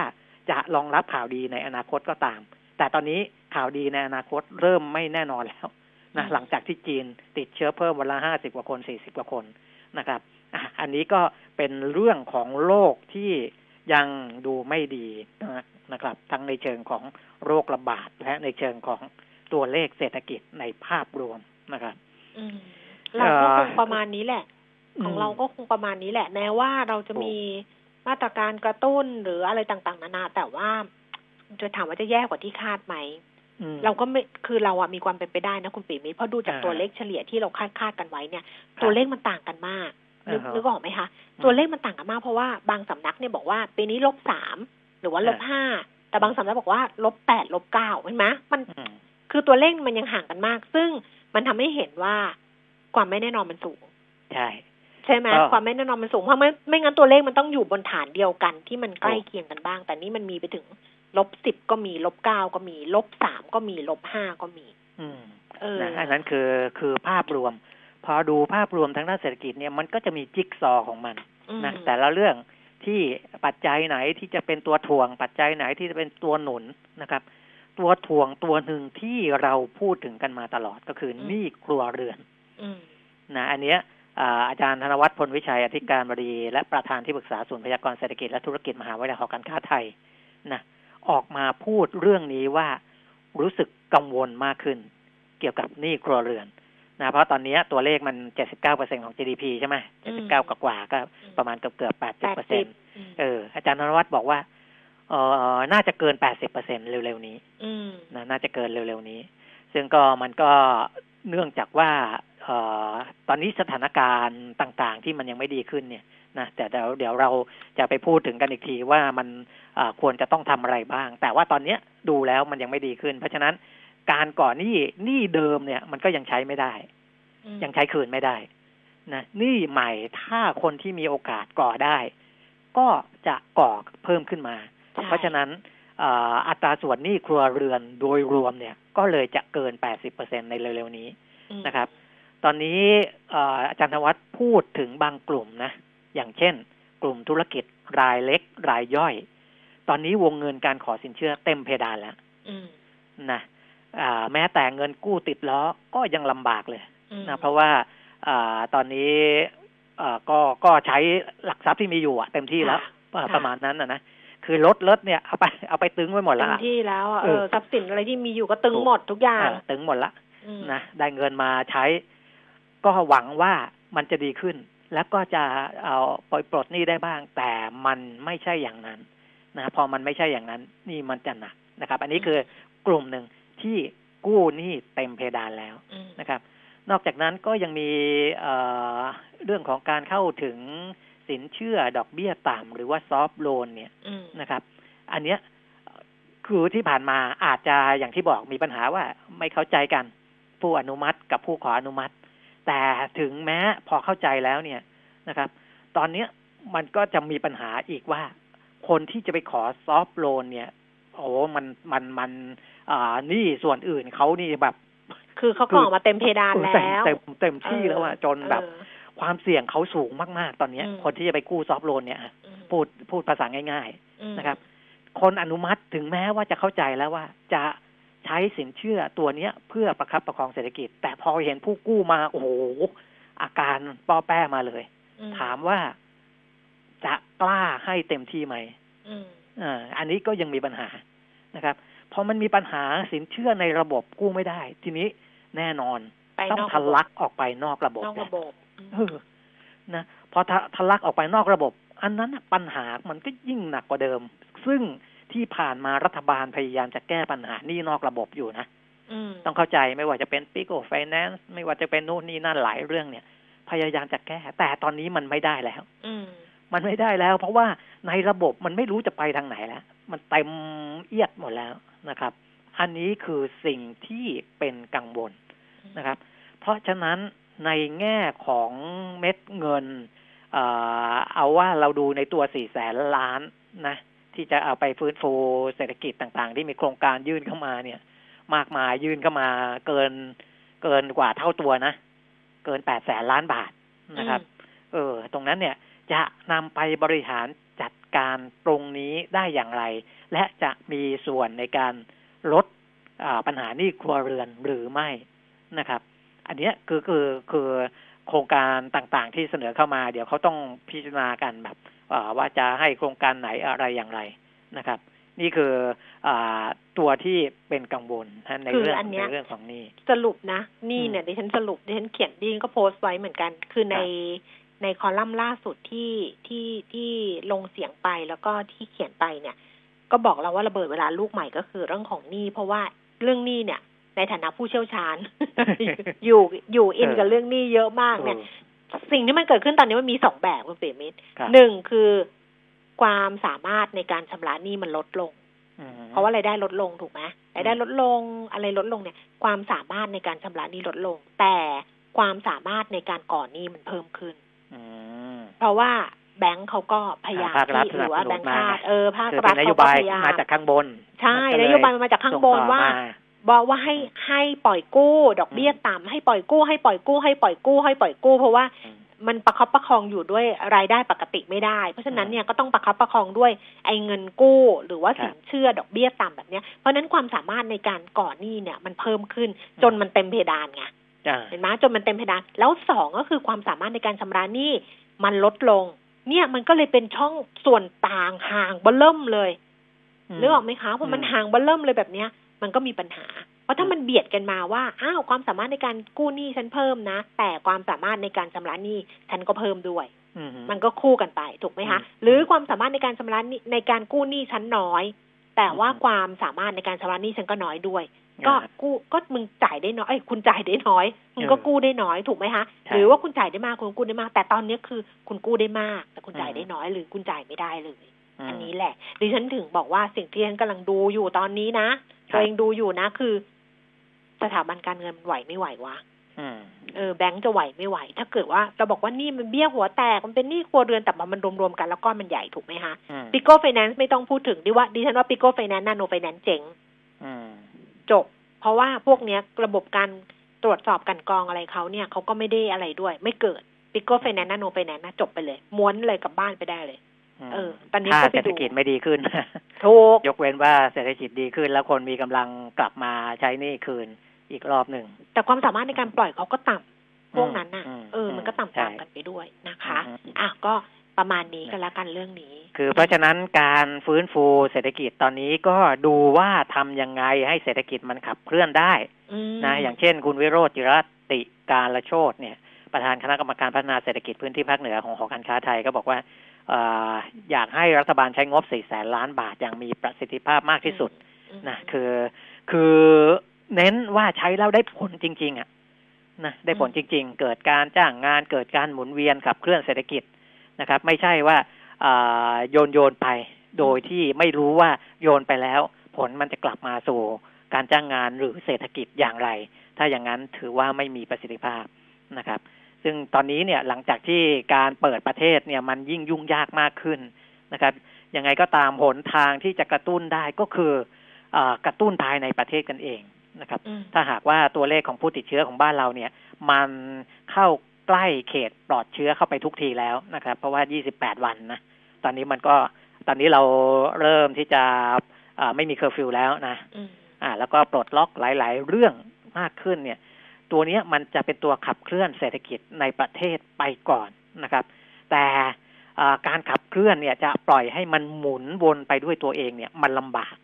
จะรองรับข่าวดีในอนาคตก็ตาม แต่ตอนนี้ข่าวดีในอนาคตเริ่มไม่แน่นอนแล้วนะหลังจากที่จีนติดเชื้อเพิ่มวันละห้าสิบกว่าคนสี่สิบกว่าคนนะครับอันนี้ก็เป็นเรื่องของโลกที่ยังดูไม่ดีนะครับ ทั้งในเชิงของโรคระบาดและในเชิงของตัวเลขเศรษฐกิจในภาพรวมนะครับเราก็คงประมาณนี้แหละ ของเราก็คงประมาณนี้แหละแม้ว่าเราจะมี มาตรการกระตุ้นหรืออะไรต่างๆ นานา แต่ว่าจะถามว่าจะแย่กว่าที่คาดไหมเราก็ไม่คือเราอะมีความเป็นไปได้นะคุณปีมิเพราะดูจากตัวเลขเฉลี่ยที่เราคาดคาดกันไว้เนี่ย ตัวเลขมันต่างกันมากนึกนึกออกไหมคะตัวเลขมันต่างกันมากเพราะว่าบางสำนักเนี่ยบอกว่าปีนี้ลบสามหรือว่าลบห้าแต่บางสำนักบอกว่าลบแปดลบเก้าเห็นไหมมันคือตัวเลขมันยังห่างกันมาก ซึ่งมันทำให้เห็นว่าความไม่แน่นอนมันสูง ใช่ ใช่ไหมความไม่แน่นอนมันสูงเพราะไม่ไม่งั้นตัวเลขมันต้องอยู่บนฐานเดียวกันที่มันใกล้เคียงกันบ้าง แต่นี่มันมีไปถึงลบสิบก็มีลบเก้าก็มีลบสามก็มีลบห้าก็มี อืมเอออันนั้นคือคือภาพรวม พอดูภาพรวมทางด้านเศรษฐกิจเนี่ยมันก็จะมีจิ๊กซอของมันนะแต่ละเรื่องที่ปัจจัยไหนที่จะเป็นตัวถ่วง ปัจจัยไหนที่จะเป็นตัวหนุนนะครับ ตัวถ่วงตัวหนึ่งที่เราพูดถึงกันมาตลอดก็คือหนี้ครัวเรือนนะอันเนี้ย อาจารย์ธนวัฒน์พลวิชัยอธิการบดี และประธานที่ปรึกษาศูนย์พยากรณ์เศรษฐกิจและธุรกิจมหาวิทยาลัยหอการค้าไทยนะออกมาพูดเรื่องนี้ว่ารู้สึกกังวลมากขึ้น เกี่ยวกับหนี้ครัวเรือนนะเพราะตอนนี้ตัวเลขมันเจ็ดสิบเก้าเปอร์เซ็นของ GDP ใช่ไหมเจ็ดสิบเก้ากว่าก็ประมาณเกือบเกือบแปดสิบเปอร์เซ็นเอออาจารย์นรวัตบอกว่าเออน่าจะเกินแปดสิบเปอร์เซ็นเร็วๆนี้นะน่าจะเกินเร็วๆนี้ ซึ่งก็มันก็เนื่องจากว่าเออ ตอนนี้สถานการณ์ต่างๆ ที่มันยังไม่ดีขึ้นเนี่ยนะแต่เดี๋ยวเดี๋ยวเราจะไปพูดถึงกันอีกทีว่ามันควรจะต้องทำอะไรบ้าง แต่ว่าตอนนี้ดูแล้วมันยังไม่ดีขึ้น เพราะฉะนั้นการก่อนหนี้หนี้เดิมเนี่ย มันก็ยังใช้ไม่ได้ ยังใช้คืนไม่ได้นะหนี้ใหม่ถ้าคนที่มีโอกาสก่อได้ ก็จะก่อเพิ่มขึ้นมา เพราะฉะนั้นอัตราส่วนหนี้ครัวเรือนโดยรวมเนี่ย ก็เลยจะเกิน 80%ในเร็วๆนี้นะครับ ตอนนี้อาจารย์ธวัฒน์พูดถึงบางกลุ่มนะ อย่างเช่น กลุ่มธุรกิจรายเล็กรายย่อย ตอนนี้วงเงินการขอสินเชื่อเต็มเพดานแล้วนะแม้แต่เงินกู้ติดล้อก็ยังลำบากเลยนะเพราะว่าอตอนนี้ก็ก็ใช้หลักทรัพย์ที่มีอยู่อะเต็มที่แล้วประมาณนั้นนะนะคือรถรถเนี่ยเอาไปเอาไปตึงไว้หมดแล้วที่แล้วเออทรัพย์สินอะไรที่มีอยู่ก็ตึงหมดทุกอย่างตึงหมดละนะได้เงินมาใช้ ก็หวังว่ามันจะดีขึ้น แล้วก็จะเอาปล่อยปลดหนี้ได้บ้าง แต่มันไม่ใช่อย่างนั้นนะพอมันไม่ใช่อย่างนั้น นี่มันจะหนักนะครับ อันนี้คือกลุ่มหนึ่งที่กู้หนี้เต็มเพดานแล้วนะครับ นอกจากนั้นก็ยังมีเรื่องของการเข้าถึงสินเชื่อดอกเบี้ยต่ำหรือว่าซอฟโลนเนี่ยนะครับ อันเนี้ยคือที่ผ่านมาอาจจะอย่างที่บอกมีปัญหาว่าไม่เข้าใจกัน ผู้อนุมัติกับผู้ขออนุมัติ แต่ถึงแม้พอเข้าใจแล้วเนี่ยนะครับ ตอนเนี้ยมันก็จะมีปัญหาอีกว่า คนที่จะไปขอซอฟโลนเนี่ย โอ้มันมันมัน อ่า นี่ส่วนอื่นเขานี่แบบ คือเขาขอมาเต็มเพดานแล้วเต็มเต็มที่แล้วอะจนแบบ ความเสี่ยงเขาสูงมาก ๆ ตอนนี้คนที่จะไปกู้ซอฟโลนเนี่ยพูดพูดภาษาง่าย ๆ นะครับ คนอนุมัติถึงแม้ว่าจะเข้าใจแล้วว่าจะ ใช้สินเชื่อตัวเนี้ยเพื่อประคับประคองเศรษฐกิจ แต่พอเห็นผู้กู้มา โอ้โห อาการป้อแป้มาเลย ถามว่าจะกล้าให้เต็มที่ไหมอ่าอันนี้ก็ยังมีปัญหานะครับพอมันมีปัญหาสินเชื่อในระบบกู้ไม่ได้ ทีนี้แน่นอนต้องทะลักออกไปนอกระบบนอกระบบนะพอทะลักออกไปนอกระบบ อันนั้นปัญหามันก็ยิ่งหนักกว่าเดิม ซึ่ง ที่ผ่านมารัฐบาลพยายามจะแก้ปัญหานี่นอกระบบอยู่นะต้องเข้าใจไม่ว่าจะเป็นปิโกไฟแนนซ์ไม่ว่าจะเป็นนู่นนี่นั่นหลายเรื่องเนี่ย พยายามจะแก้ แต่ตอนนี้มันไม่ได้แล้วมันไม่ได้แล้ว เพราะว่าในระบบมันไม่รู้จะไปทางไหนแล้ว มันเต็มเอียดหมดแล้วนะครับ อันนี้คือสิ่งที่เป็นกังวลนะครับ เพราะฉะนั้นในแง่ของเม็ดเงิน เอเอาว่าเราดูในตัวสี่แสนล้านนะ ที่จะเอาไปฟื้นฟูเศรษฐกิจต่างๆ ที่มีโครงการยื่นเข้ามาเนี่ย มากมายยื่นเข้ามาเกินเกินกว่าเท่าตัวนะ เกินแปดแสนล้านบาทนะครับ เออ ตรงนั้นเนี่ยจะนำไปบริหารจัดการตรงนี้ได้อย่างไร และจะมีส่วนในการลดปัญหานี้ครัวเรือนหรือไม่นะครับ อันนี้คือคือคือโครงการต่างๆ ที่เสนอเข้ามา เดี๋ยวเขาต้องพิจารณากันแบบ ว่าจะให้โครงการไหนอะไรอย่างไรนะครับ นี่คืออตัวที่เป็นกังวลในเรื่องในเรื่องของนี่สรุปนะนี่เนี่ยดิฉันสรุปดิฉันเขียนดิฉันก็โพสต์ไว้เหมือนกัน คือในในคอลัมน์ล่าสุดที่ที่ที่ลงเสียงไปแล้วก็ที่เขียนไปเนี่ย ก็บอกเราว่าระเบิดเวลาลูกใหม่ก็คือเรื่องของหนี้เพราะว่าเรื่องหนี้เนี่ย ในฐานะผู้เชี่ยวชาญ อยู่อยู่อินกับเรื่องนี้เยอะมากเนี่ย สิ่งที่มันเกิดขึ้นตอนนี้มันมีสองแบบคุณเปียมิตรหนึ่งคือความสามารถในการชำระหนี้มันลดลง เพราะว่ารายได้ลดลงถูกไหมรายได้ลดลงอะไรลดลงเนี่ย ความสามารถในการชำระหนี้ลดลง แต่ความสามารถในการก่อนหนี้มันเพิ่มขึ้นเพราะว่าแบงค์เขาก็พยายามที่หรือว่าแบงค์ชาติเออภาครัฐเขาก็พยายามมาจากข้างบน ใช่นโยบายมาจากข้างบนว่า บอกว่าให้ให้ปล่อยกู้ ดอกเบี้ยต่ำให้ปล่อยกู้ให้ปล่อยกู้ให้ปล่อยกู้ให้ปล่อยกู้ เพราะว่ามันประคับประคองอยู่ด้วยรายได้ปกติไม่ได้ เพราะฉะนั้นเนี่ยก็ต้องประคับประคองด้วยไอ้เงินกู้ หรือว่าสินเชื่อดอกเบี้ยต่ำแบบเนี้ยเพราะนั้นความสามารถในการก่อหนี้เนี่ยมันเพิ่มขึ้นจนมันเต็มเพดานไงเห็นไหมจนมันเต็มเพดานแล้วสองก็คือความสามารถในการชำระหนี้มันลดลง เนี่ยมันก็เลยเป็นช่องส่วนต่างห่างเบิ่มเลยนึกออกไหมคะเพราะมันห่างเบิ่มเลยแบบเนี้ย มันก็มีปัญหา เพราะถ้ามันเบียดกันมาว่าอ้าวความสามารถในการกู้หนี้ฉันเพิ่มนะ แต่ความสามารถในการชำระหนี้ฉันก็เพิ่มด้วยมันก็คู่กันไปถูกไหมคะหรือความสามารถในการชำระในการกู้หนี้ฉันน้อย แต่ว่าความสามารถในการชำระหนี้ฉันก็น้อยด้วย ก็กู้ก็มึงจ่ายได้น้อยคุณจ่ายได้น้อยมึงก็กู้ได้น้อยถูกไหมคะหรือว่าคุณจ่ายได้มากคุณกู้ได้มาก แต่ตอนนี้คือคุณกู้ได้มาก แต่คุณจ่ายได้น้อยหรือคุณจ่ายไม่ได้เลย อันนี้แหละดิฉันถึงบอกว่าสิ่งที่ฉันกำลังดูอยู่ตอนนี้นะ ตัวเองดูอยู่นะ คือ สถาบันการเงินมันไหวไม่ไหววะเออแบงก์จะไหวไม่ไหว ถ้าเกิดว่าเราบอกว่านี่มันเบี้ยหัวแตกมันเป็นหนี้ครัวเรือนแต่มันรวมๆกันแล้วก็มันใหญ่ถูกไหมคะปิโก้ไฟแนนซ์ไม่ต้องพูดถึงดิว่าดิฉันว่าปิโก้ไฟแนนซ์นาโนไฟแนนซ์เจ๊งจบ เพราะว่าพวกเนี้ยระบบการตรวจสอบกลั่นกรองอะไรเขาเนี่ยเขาก็ไม่ได้อะไรด้วย ไม่เกิดปิโก้ไฟแนนซ์นาโนไฟแนนซ์นะจบไปเลย ม้วนเลยกลับบ้านไปได้เลย เออ ตอนนี้ก็เศรษฐกิจไม่ดีขึ้นถูกยกเว้นว่าเศรษฐกิจดีขึ้น แล้วคนมีกำลังกลับมาใช้หนี้คืนอีกรอบหนึ่ง แต่ความสามารถในการปล่อยเขาก็ต่ำพวกนั้นน่ะ เออ มันก็ต่ำตามกันไปด้วยนะคะ อะก็ประมาณนี้กันละกันเรื่องนี้ คือเพราะฉะนั้นการฟื้นฟูเศรษฐกิจตอนนี้ก็ดูว่าทำยังไงให้เศรษฐกิจมันขับเคลื่อนได้นะอย่างเช่น คุณวิโรจน์จิรติการละโชดเนี่ย ประธานคณะกรรมการพัฒนาเศรษฐกิจพื้นที่ภาคเหนือของหอการค้าไทยก็บอกว่า อยากให้รัฐบาลใช้งบสี่แสนล้านบาทอย่างมีประสิทธิภาพมากที่สุดนะคือคือเน้นว่าใช้แล้วได้ผลจริง ๆ อะนะได้ผลจริง ๆ เกิดการจ้างงานเกิดการหมุนเวียนขับเคลื่อนเศรษฐกิจนะครับ ไม่ใช่ว่าโยนโยนไปโดยที่ไม่รู้ว่าโยนไปแล้ว ผลมันจะกลับมาสู่การจ้างงานหรือเศรษฐกิจอย่างไร ถ้าอย่างนั้นถือว่าไม่มีประสิทธิภาพนะครับ ซึ่งตอนนี้เนี่ยหลังจากที่การเปิดประเทศเนี่ยมันยิ่งยุ่งยากมากขึ้นนะครับยังไงก็ตามหนทางที่จะกระตุ้นได้ก็คืออกระตุ้นภายในประเทศกันเองนะครับ ถ้าหากว่าตัวเลขของผู้ติดเชื้อของบ้านเราเนี่ย มันเข้าใกล้เขตปลอดเชื้อเข้าไปทุกทีแล้วนะครับ เพราะว่า 28 วันนะตอนนี้มันก็ตอนนี้เราเริ่มที่จะไม่มีเคอร์ฟิวแล้วนะอ่า แล้วก็ปลดล็อกหลาย ๆ เรื่องมากขึ้นเนี่ย ตัวนี้มันจะเป็นตัวขับเคลื่อนเศรษฐกิจในประเทศไปก่อนนะครับ แต่การขับเคลื่อนเนี่ยจะปล่อยให้มันหมุนวนไปด้วยตัวเองเนี่ยมันลำบาก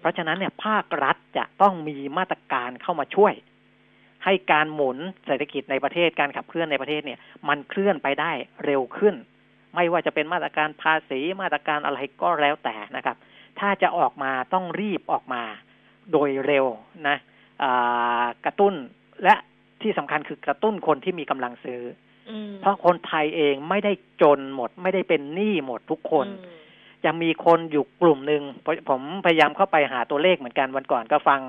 เพราะฉะนั้นเนี่ยภาครัฐจะต้องมีมาตรการเข้ามาช่วย ให้การหมุนเศรษฐกิจในประเทศการขับเคลื่อนในประเทศเนี่ย มันเคลื่อนไปได้เร็วขึ้น ไม่ว่าจะเป็นมาตรการภาษีมาตรการอะไรก็แล้วแต่นะครับ ถ้าจะออกมาต้องรีบออกมาโดยเร็วนะกระตุ้น และที่สำคัญคือกระตุ้นคนที่มีกำลังซื้อเพราะคนไทยเองไม่ได้จนหมด ไม่ได้เป็นหนี้หมดทุกคนจะมีคนอยู่กลุ่มหนึ่งผมพยายามเข้าไปหาตัวเลขเหมือนกันวันก่อนก็ฟัง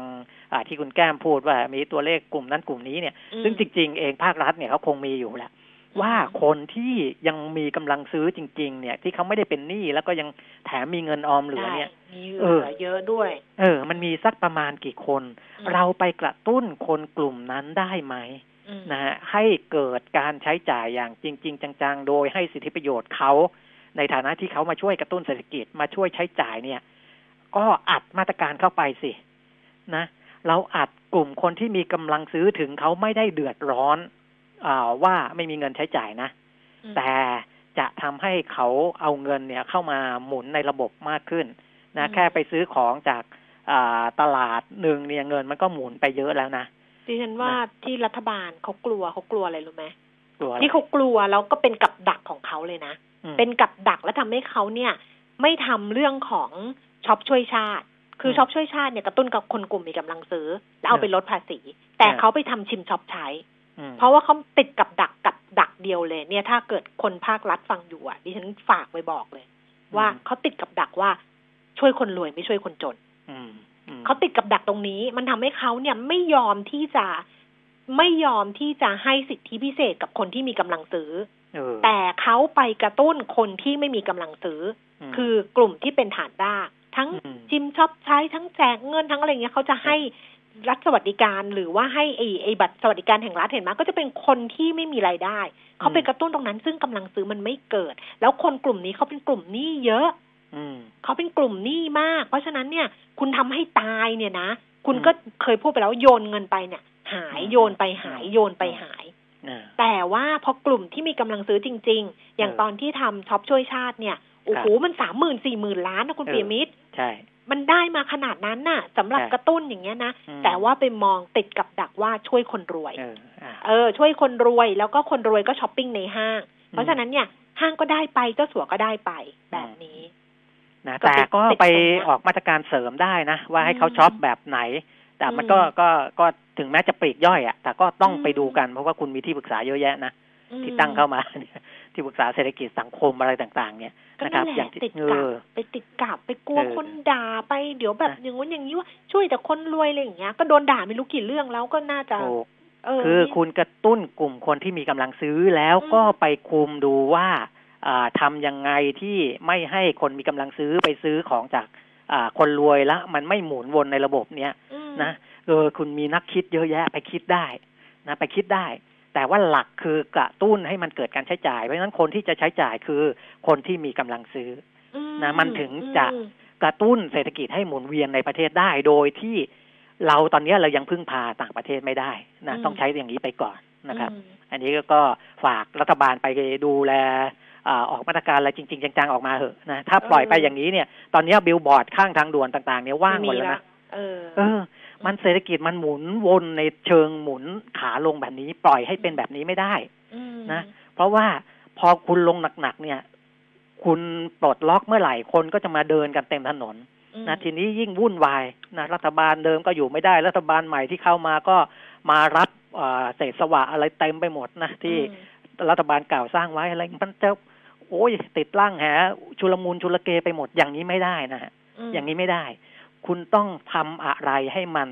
ที่คุณแก้มพูดว่ามีตัวเลขกลุ่มนั้นกลุ่มนี้เนี่ย ซึ่งจริง ๆ เองภาครัฐเนี่ยเขาคงมีอยู่แหละ ว่าคนที่ยังมีกำลังซื้อจริง ๆ เนี่ย ที่เขาไม่ได้เป็นหนี้แล้วก็ยังแถมมีเงินออมเหลือเนี่ยเออเยอะด้วย เออ มันมีสักประมาณกี่คน เราไปกระตุ้นคนกลุ่มนั้นได้ไหมนะฮะให้เกิดการใช้จ่ายอย่างจริง ๆ จังๆ โดยให้สิทธิประโยชน์เขา ในฐานะที่เขามาช่วยกระตุ้นเศรษฐกิจมาช่วยใช้จ่ายเนี่ย ก็อัดมาตรการเข้าไปสินะเราอัดกลุ่มคนที่มีกำลังซื้อถึงเขาไม่ได้เดือดร้อนอ ว่าไม่มีเงินใช้จ่ายนะ แต่จะทำให้เขาเอาเงินเนี่ยเข้ามาหมุนในระบบมากขึ้นนะแค่ไปซื้อของจากตลาดหนึ่งเนี่ยเงินมันก็หมุนไปเยอะแล้วนะดิฉันว่าที่รัฐบาลเขากลัวเขากลัวอะไรรู้ไหมกลัวที่เขากลัวแล้วก็เป็นกับดักของเขาเลยนะ เป็นกับดักและทำให้เขาเนี่ย ไม่ทำเรื่องของช็อปช่วยชาติ คือช็อปช่วยชาติเนี่ยกระตุ้นกับคนกลุ่มมีกำลังซื้อ แล้วเอาไปลดภาษี แต่เขาไปทำชิมช็อปใช้ เพราะว่าเขาติดกับดักกับดักเดียวเลย เนี่ยถ้าเกิดคนภาครัฐฟังอยู่อะดิฉันฝากไปบอกเลย ว่าเขาติดกับดักว่าช่วยคนรวยไม่ช่วยคนจนเขาติดกับดักตรงนี้ มันทำให้เขาเนี่ยไม่ยอมที่จะไม่ยอมที่จะให้สิทธิพิเศษกับคนที่มีกำลังซื้อแต่เขาไปกระตุ้นคนที่ไม่มีกำลังซื้อ คือกลุ่มที่เป็นฐานรากทั้งจิมช็อปใช้ทั้งแจกเงินทั้งอะไรเงี้ยเขาจะให้ รัฐสวัสดิการหรือว่าให้ไอ้ไอ้บัตรสวัสดิการแห่งรัฐเห็นไหมก็จะเป็นคนที่ไม่มีรายได้ เขาไปกระตุ้นตรงนั้นซึ่งกำลังซื้อมันไม่เกิด แล้วคนกลุ่มนี้เขาเป็นกลุ่มหนี้เยอะเขาเป็นกลุ่มหนี้มาก เพราะฉะนั้นเนี่ย คุณทำให้ตายเนี่ยนะ คุณก็เคยพูดไปแล้วโยนเงินไปเนี่ย หายโยนไปหายโยนไปหายแต่ว่าพอกลุ่มที่มีกำลังซื้อจริง ๆ อย่างตอนที่ทำช็อปช่วยชาติเนี่ยโอ้โหมันสามหมื่นสี่หมื่นล้านนะคุณเปียมิตรใช่ มันได้มาขนาดนั้นน่ะสำหรับกระตุ้นอย่างเงี้ยนะ แต่ว่าไปมองติดกับดักว่าช่วยคนรวย เออ ช่วยคนรวยแล้วก็คนรวยก็ช้อปปิ้งในห้าง เพราะฉะนั้นเนี่ยห้างก็ได้ไปเจ้าสัวก็ได้ไปแบบนี้นะแต่ก็ไปออกมาตรการเสริมได้นะ ว่าให้เขาช็อปแบบไหน แต่มันก็ก็ก็ถึงแม้จะปลีกย่อยอะแต่ก็ต้องไปดูกันเพราะว่าคุณมีที่ปรึกษาเยอะแยะนะที่ตั้งเข้ามา ที่ปรึกษาเศรษฐกิจสังคมอะไรต่าง ๆ เนี่ยนะครับ อย่างติดกับไปติดกับไปกลัวคนด่าไปเดี๋ยวแบบอย่างงู้นอย่างนี้ว่าช่วยแต่คนรวยอะไรอย่างเงี้ยก็โดนด่าไม่รู้กี่เรื่องแล้วก็น่าจะคือคุณกระตุ้นกลุ่มคนที่มีกำลังซื้อแล้วก็ไปคุมดูว่าทำยังไงที่ไม่ให้คนมีกำลังซื้อไปซื้อของจากคนรวยแล้วมันไม่หมุนวนในระบบเนี้ยนะเออคุณมีนักคิดเยอะแยะไปคิดได้นะไปคิดได้ แต่ว่าหลักคือกระตุ้นให้มันเกิดการใช้จ่าย เพราะฉะนั้นคนที่จะใช้จ่ายคือคนที่มีกำลังซื้อนะมันถึงจะกระตุ้นเศรษฐกิจให้หมุนเวียนในประเทศได้โดยที่เราตอนนี้เรายังพึ่งพาต่างประเทศไม่ได้นะต้องใช้อย่างนี้ไปก่อนนะครับ อันนี้ก็ฝากรัฐบาลไปดูแลออกมาตรการอะไรจริง ๆ จังๆออกมาเหอะนะถ้าปล่อยไปอย่างนี้เนี่ย ตอนนี้บิลบอร์ดข้างทางด่วนต่าง ๆ เนี่ยว่างหมดแล้วนะเออเออ มันเศรษฐกิจมันหมุนวนในเชิงหมุนขาลงแบบนี้ ปล่อยให้เป็นแบบนี้ไม่ได้นะเพราะว่าพอคุณลงหนักๆเนี่ย คุณปลดล็อกเมื่อไหร่คนก็จะมาเดินกันเต็มถนนนะทีนี้ยิ่งวุ่นวายนะรัฐบาลเดิมก็อยู่ไม่ได้ รัฐบาลใหม่ที่เข้ามาก็มารับเศษสวะอะไรเต็มไปหมดนะที่รัฐบาลเก่าสร้างไว้อะไรมันจะโอ้ยติดร่างแหชุลมุนชุลเกไปหมดอย่างนี้ไม่ได้นะฮะอย่างนี้ไม่ได้ คุณต้องทำอะไรให้มัน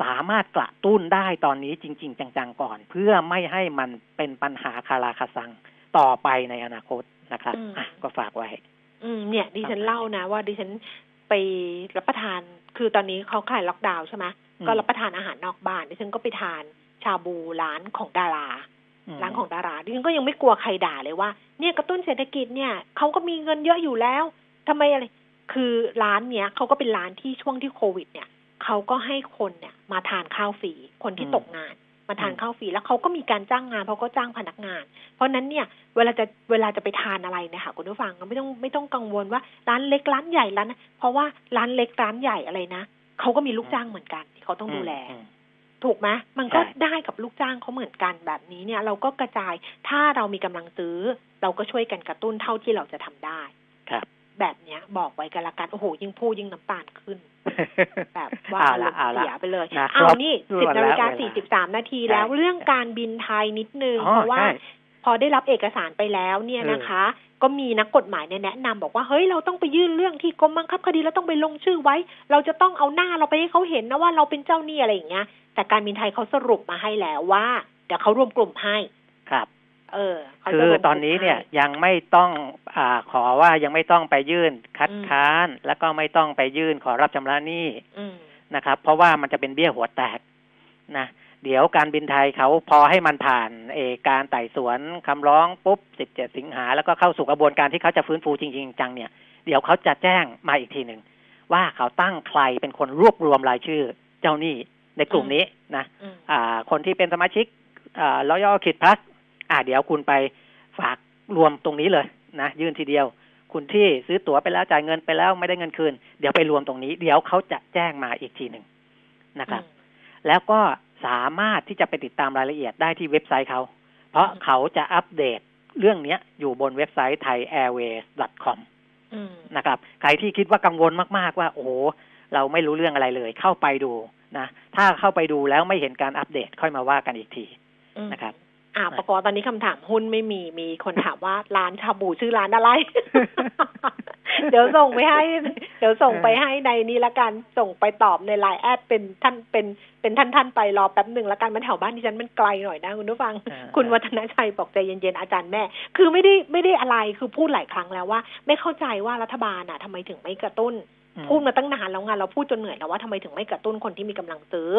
สามารถกระตุ้นได้ตอนนี้จริง ๆ จัง ๆ ก่อน เพื่อไม่ให้มันเป็นปัญหาคาราคาซังต่อไปในอนาคตนะครับก็ฝากไว้ อืม เนี่ย ดิฉันเล่านะว่าดิฉันไปรับประทาน คือตอนนี้เขาคลายล็อกดาวน์ใช่ไหมก็รับประทานอาหารนอกบ้านดิฉันก็ไปทานชาบูร้านของดาราร้านของดาราดิฉันก็ยังไม่กลัวใครด่าเลยว่า เนี่ยกระตุ้นเศรษฐกิจเนี่ยเขาก็มีเงินเยอะอยู่แล้วทำไมอะไร คือร้านเนี้ยเขาก็เป็นร้านที่ช่วงที่โควิด เนี่ยเขาก็ให้คนเนี่ย มาทานข้าวฟรีคนที่ตกงาน มาทานข้าวฟรีแล้วเขาก็มีการจ้างงานเขาก็จ้างพนักงาน เพราะนั้นเนี่ย เวลาจะเวลาจะไปทานอะไรเนี่ยค่ะคุณผู้ฟังก็ไม่ต้องไม่ต้องกังวลว่าร้านเล็กร้านใหญ่ร้านเพราะว่าร้านเล็กร้านใหญ่อะไรนะเขาก็มีลูกจ้างเหมือนกันที่เขาต้องดูแลถูกไหมมันก็ได้กับลูกจ้างเขาเหมือนกันแบบนี้เนี่ย เราก็กระจายถ้าเรามีกำลังซื้อ เราก็ช่วยกันกระตุ้นเท่าที่เราจะทำได้ ครับ แบบเนี้ย บอกไว้กันละกัน โอ้โห ยิ่งพูดยิ่งน้ำตาลขึ้น แบบว่าอารมณ์เสียไปเลยเอานี่สิบนาฬิกาสี่สิบสามนาทีแล้วเรื่องการบินไทยนิดนึง เพราะว่าพอได้รับเอกสารไปแล้วเนี่ยนะคะ ก็มีนักกฎหมายแนะนำบอกว่าเฮ้ยเราต้องไปยื่นเรื่องที่กรมบังคับคดีเราต้องไปลงชื่อไว้ เราจะต้องเอาหน้าเราไปให้เขาเห็นนะว่าเราเป็นเจ้าหนี้อะไรอย่างเงี้ยแต่การบินไทยเขาสรุปมาให้แล้วว่าเดี๋ยวเขารวมกลุ่มให้ครับ เออคือตอนนี้เนี่ยยังไม่ต้องอ่าขอว่ายังไม่ต้องไปยื่นคัดค้าน แล้วก็ไม่ต้องไปยื่นขอรับชำระหนี้นะครับ เพราะว่ามันจะเป็นเบี้ยหัวแตกนะเดี๋ยวการบินไทยเขาพอให้มันผ่านเอการไต่สวนคำร้องปุ๊บ17สิงหา แล้วก็เข้าสู่กระบวนการที่เขาจะฟื้นฟูจริง ๆ จังเนี่ย เดี๋ยวเขาจะแจ้งมาอีกทีหนึ่งว่าเขาตั้งใครเป็นคนรวบรวมรายชื่อเจ้าหนี้ในกลุ่มนี้นะอ่า คนที่เป็นสมาชิกอ่าล้อยอคิดพัส อ่าเดี๋ยวคุณไปฝากรวมตรงนี้เลยนะยื่นทีเดียว คุณที่ซื้อตั๋วไปแล้วจ่ายเงินไปแล้วไม่ได้เงินคืน เดี๋ยวไปรวมตรงนี้ เดี๋ยวเขาจะแจ้งมาอีกทีหนึ่งนะครับ แล้วก็สามารถที่จะไปติดตามรายละเอียดได้ที่เว็บไซต์เขา เพราะเขาจะอัปเดตเรื่องนี้อยู่บนเว็บไซต์ thaiairways.com นะครับ ใครที่คิดว่ากังวลมากๆว่า โอ้เราไม่รู้เรื่องอะไรเลย เข้าไปดูนะ ถ้าเข้าไปดูแล้วไม่เห็นการอัปเดตค่อยมาว่ากันอีกทีนะครับ อ่าปกรตอนนี้คำถามหุ้นไม่มีมีคนถามว่าร้านชาบูชื่อร้านอะไร เดี๋ยวส่งไปให้ เดี๋ยวส่งไปให้ในนี้ละกันส่งไปตอบใน LINE@เป็นท่านเป็นเป็นท่านท่านไปรอแป๊บหนึ่งละกันมันแถวบ้านดิฉันมันไกลหน่อยนะคุณผู้ฟัง คุณวัฒนชัยบอกใจเย็นๆอาจารย์แม่ คือไม่ได้ไม่ได้อะไรคือพูดหลายครั้งแล้วว่า ไม่เข้าใจว่ารัฐบาลอะทำไมถึงไม่กระตุ้น พูดมาตั้งนานแล้วไงเราพูดจนเหนื่อยแล้วว่าทำไมถึงไม่กระตุ้นคนที่มีกำลังซื้อ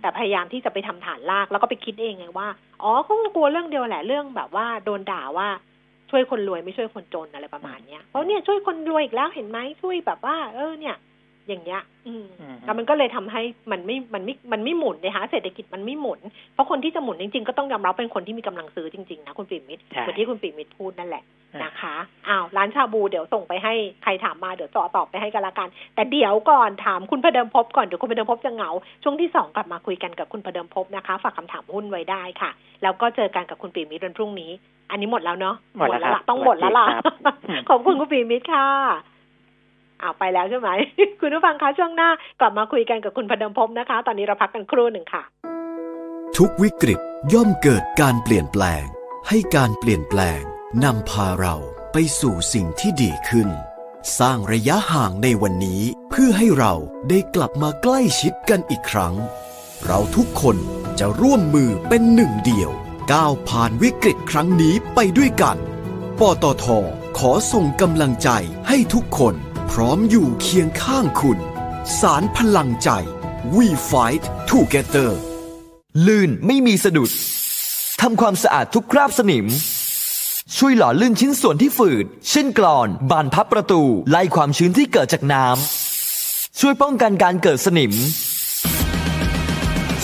แต่พยายามที่จะไปทำฐานรากแล้วก็ไปคิดเองไงว่าอ๋อเขากลัวเรื่องเดียวแหละเรื่องแบบว่าโดนด่าว่าช่วยคนรวยไม่ช่วยคนจนอะไรประมาณเนี้ยเพราะเนี่ยช่วยคนรวยอีกแล้วเห็นไหมช่วยแบบว่า เออเนี่ย อย่างเงี้ย อืมแล้วมันก็เลยทำให้มันไม่ มันไม่ มันไม่หมุนนะคะเศรษฐกิจมันไม่หมุน เพราะคนที่จะหมุนจริงๆ ก็ต้องยอมรับเป็นคนที่มีกำลังซื้อจริงๆนะคุณปิ่มมิตรเหมือนที่คุณปิ่มมิตรพูดนั่นแหละนะคะอ้าวร้านชาบูเดี๋ยวส่งไปให้ใครถามมาเดี๋ยวจอตอบไปให้กันละกัน แต่เดี๋ยวก่อนถามคุณพเดิมพบก่อนเดี๋ยวคุณพเดิมพบจะเหงา ช่วงที่สองกลับมาคุยกันกับคุณพเดิมพบนะคะ ฝากคำถามหุ้นไว้ได้ค่ะ แล้วก็เจอกันกับคุณปิ่มมิตรวันพรุ่งนี้ อันนี้หมดแล้วเนาะหมดแล้วต้องหมดแล้วล่ะขอบคุณคุณปิ่มมิตรค่ะ อ้าวไปแล้วใช่ไหม คุณผู้ฟังคะช่วงหน้ากลับมาคุยกันกับคุณพดมพบนะคะ ตอนนี้เราพักกันครู่หนึ่งค่ะ ทุกวิกฤตย่อมเกิดการเปลี่ยนแปลง ให้การเปลี่ยนแปลงนำพาเราไปสู่สิ่งที่ดีขึ้น สร้างระยะห่างในวันนี้เพื่อให้เราได้กลับมาใกล้ชิดกันอีกครั้ง เราทุกคนจะร่วมมือเป็นหนึ่งเดียว ก้าวผ่านวิกฤตครั้งนี้ไปด้วยกัน ปตทขอส่งกำลังใจให้ทุกคน พร้อมอยู่เคียงข้างคุณ สารพลังใจ We Fight Together ลื่นไม่มีสะดุดทำความสะอาดทุกคราบสนิม ช่วยหล่อลื่นชิ้นส่วนที่ฝืด เช่นกรอน บานพับประตู ไล่ความชื้นที่เกิดจากน้ำช่วยป้องกันการเกิดสนิม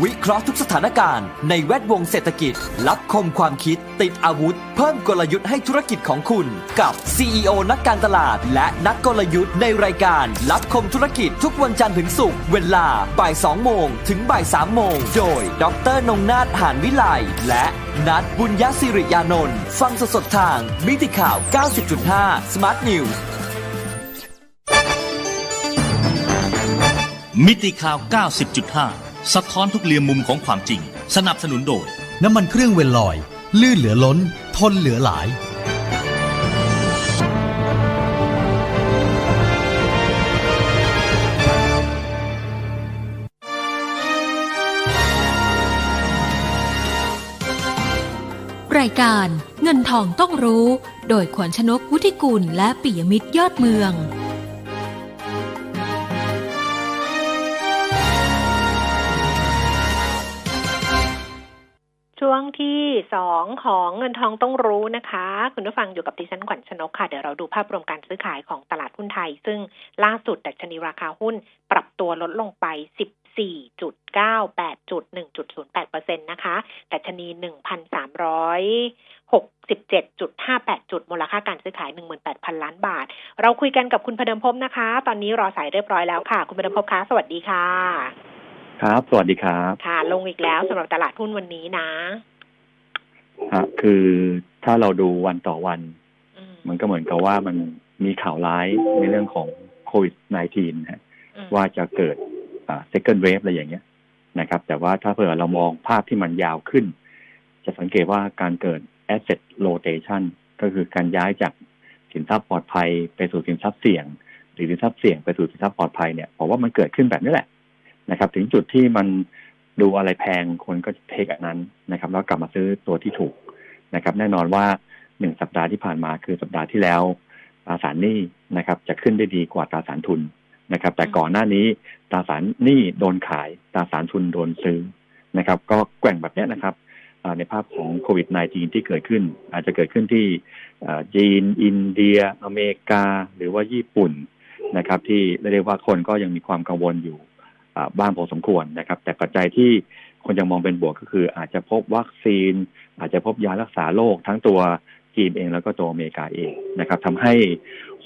วิเคราะห์ทุกสถานการณ์ในแวดวงเศรษฐกิจ ลับคมความคิด ติดอาวุธ เพิ่มกลยุทธ์ให้ธุรกิจของคุณ กับ CEO นักการตลาด และนักกลยุทธ์ในรายการ ลับคมธุรกิจทุกวันจันทร์ถึงศุกร์เวลาบ่าย2โมงถึงบ่าย3โมงโดย ดรนงนาถหานวิไลและนัดบุญยศิริยานนท์ฟังสดๆทางมิติข่าว 90.5 Smart News มิติข่าว 90.5 สะท้อนทุกเรียมมุมของความจริง สนับสนุนโดย น้ำมันเครื่องเวลลอย ลื่นเหลือล้น ทนเหลือหลาย รายการเงินทองต้องรู้ โดยขวัญชนกวุฒิกุลและปิยมิตรยอดเมือง ช่วงที่สองของเงินทองต้องรู้นะคะ คุณผู้ฟังอยู่กับดิฉันขวัญชนกค่ะ เดี๋ยวเราดูภาพรวมการซื้อขายของตลาดหุ้นไทย ซึ่งล่าสุดดัชนีราคาหุ้นปรับตัวลดลงไป14.98จุด1.08เปอร์เซ็นต์นะคะดัชนี 1,367.58 จุด มูลค่าการซื้อขาย 18,000 ล้านบาท เราคุยกันกับคุณพเดิมพบนะคะ ตอนนี้รอสายเรียบร้อยแล้วค่ะ คุณพเดิมพบคะ สวัสดีค่ะ ครับ สวัสดีครับ ค่ะ ลงอีกแล้วสำหรับตลาดหุ้นวันนี้นะฮะคือถ้าเราดูวันต่อวันอืมมันก็เหมือนกับว่ามันมีข่าวร้ายในเรื่องของโควิด -19 ฮะอืมว่าจะเกิดอ่า second wave อะไรอย่างเงี้ยนะครับ แต่ว่าถ้าเผื่อเรามองภาพที่มันยาวขึ้น จะสังเกตว่าการเกิด asset rotation ก็คือการย้ายจากสินทรัพย์ปลอดภัยไปสู่สินทรัพย์เสี่ยง หรือสินทรัพย์เสี่ยงไปสู่สินทรัพย์ปลอดภัยเนี่ยผมว่ามันเกิดขึ้นแบบนี้แหละ นะครับ ถึงจุดที่มันดูอะไรแพงคนก็จะเทคอันนั้นนะครับ แล้วกลับมาซื้อตัวที่ถูกนะครับ แน่นอนว่าหนึ่งสัปดาห์ที่ผ่านมาคือสัปดาห์ที่แล้วตราสารหนี้นะครับ จะขึ้นได้ดีกว่าตราสารทุนนะครับ แต่ก่อนหน้านี้ตราสารหนี้โดนขายตราสารทุนโดนซื้อนะครับ ก็แกว่งแบบเนี้ยนะครับอ่าในภาพของโควิด -19 ที่เกิดขึ้น อาจจะเกิดขึ้นที่อ่าจีน อินเดีย อเมริกา หรือว่าญี่ปุ่นนะครับ ที่เรียกว่าคนก็ยังมีความกังวลอยู่อ่า บ้างพอสมควรนะครับ แต่ปัจจัยที่คนยังมองเป็นบวกก็คือ อาจจะพบวัคซีน อาจจะพบยารักษาโรคทั้งตัวจีนเองแล้วก็ตัวอเมริกาเองนะครับทำให้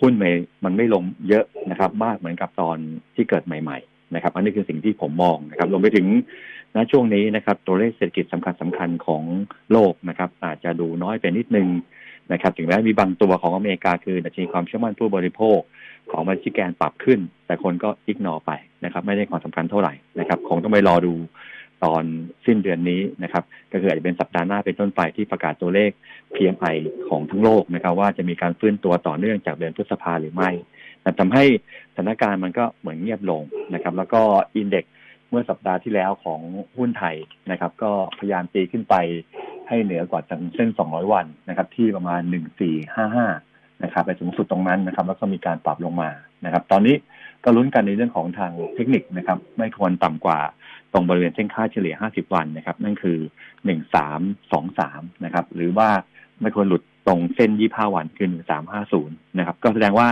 หุ้นมมันไม่ลงเยอะนะครับ มากเหมือนกับตอนที่เกิดใหม่ ๆ นะครับ อันนี้คือสิ่งที่ผมมองนะครับรวมไปถึงณช่วงนี้นะครับ ตัวเลขเศรษฐกิจสำคัญสำคัญของโลกนะครับ อาจจะดูน้อยไปนิดนึงนะครับ ถึงแม้มีบางตัวของอเมริกาคือดัชนีความเชื่อมั่นผู้บริโภค ของมันชิแกนปรับขึ้น แต่คนก็อิกนอไปนะครับ ไม่ได้ความสำคัญเท่าไหร่นะครับ คงต้องไปรอดูตอนสิ้นเดือนนี้นะครับ ก็คืออาจจะเป็นสัปดาห์หน้าเป็นต้นไปที่ประกาศตัวเลข PMI ของทั้งโลกนะครับ ว่าจะมีการฟื้นตัวต่อเนื่องจากเดือนพฤษภาหรือไม่แต่ทำให้สถานการณ์มันก็เหมือนเงียบลงนะครับ แล้วก็อินเด็กซ์เมื่อสัปดาห์ที่แล้วของหุ้นไทยนะครับ ก็พยายามตีขึ้นไปให้เหนือกว่าเส้น 200 วันนะครับ ที่ประมาณ 1455 นะครับไปสูงสุดตรงนั้นนะครับ แล้วก็มีการปรับลงมานะครับ ตอนนี้ก็ลุ้นกันในเรื่องของทางเทคนิคนะครับ ไม่ควรต่ำกว่าตรงบริเวณเส้นค่าเฉลี่ย 50 วันนะครับ นั่นคือ1323นะครับ หรือว่าไม่ควรหลุดตรงเส้น 25 วันคือ1350 นะครับ ก็แสดงว่า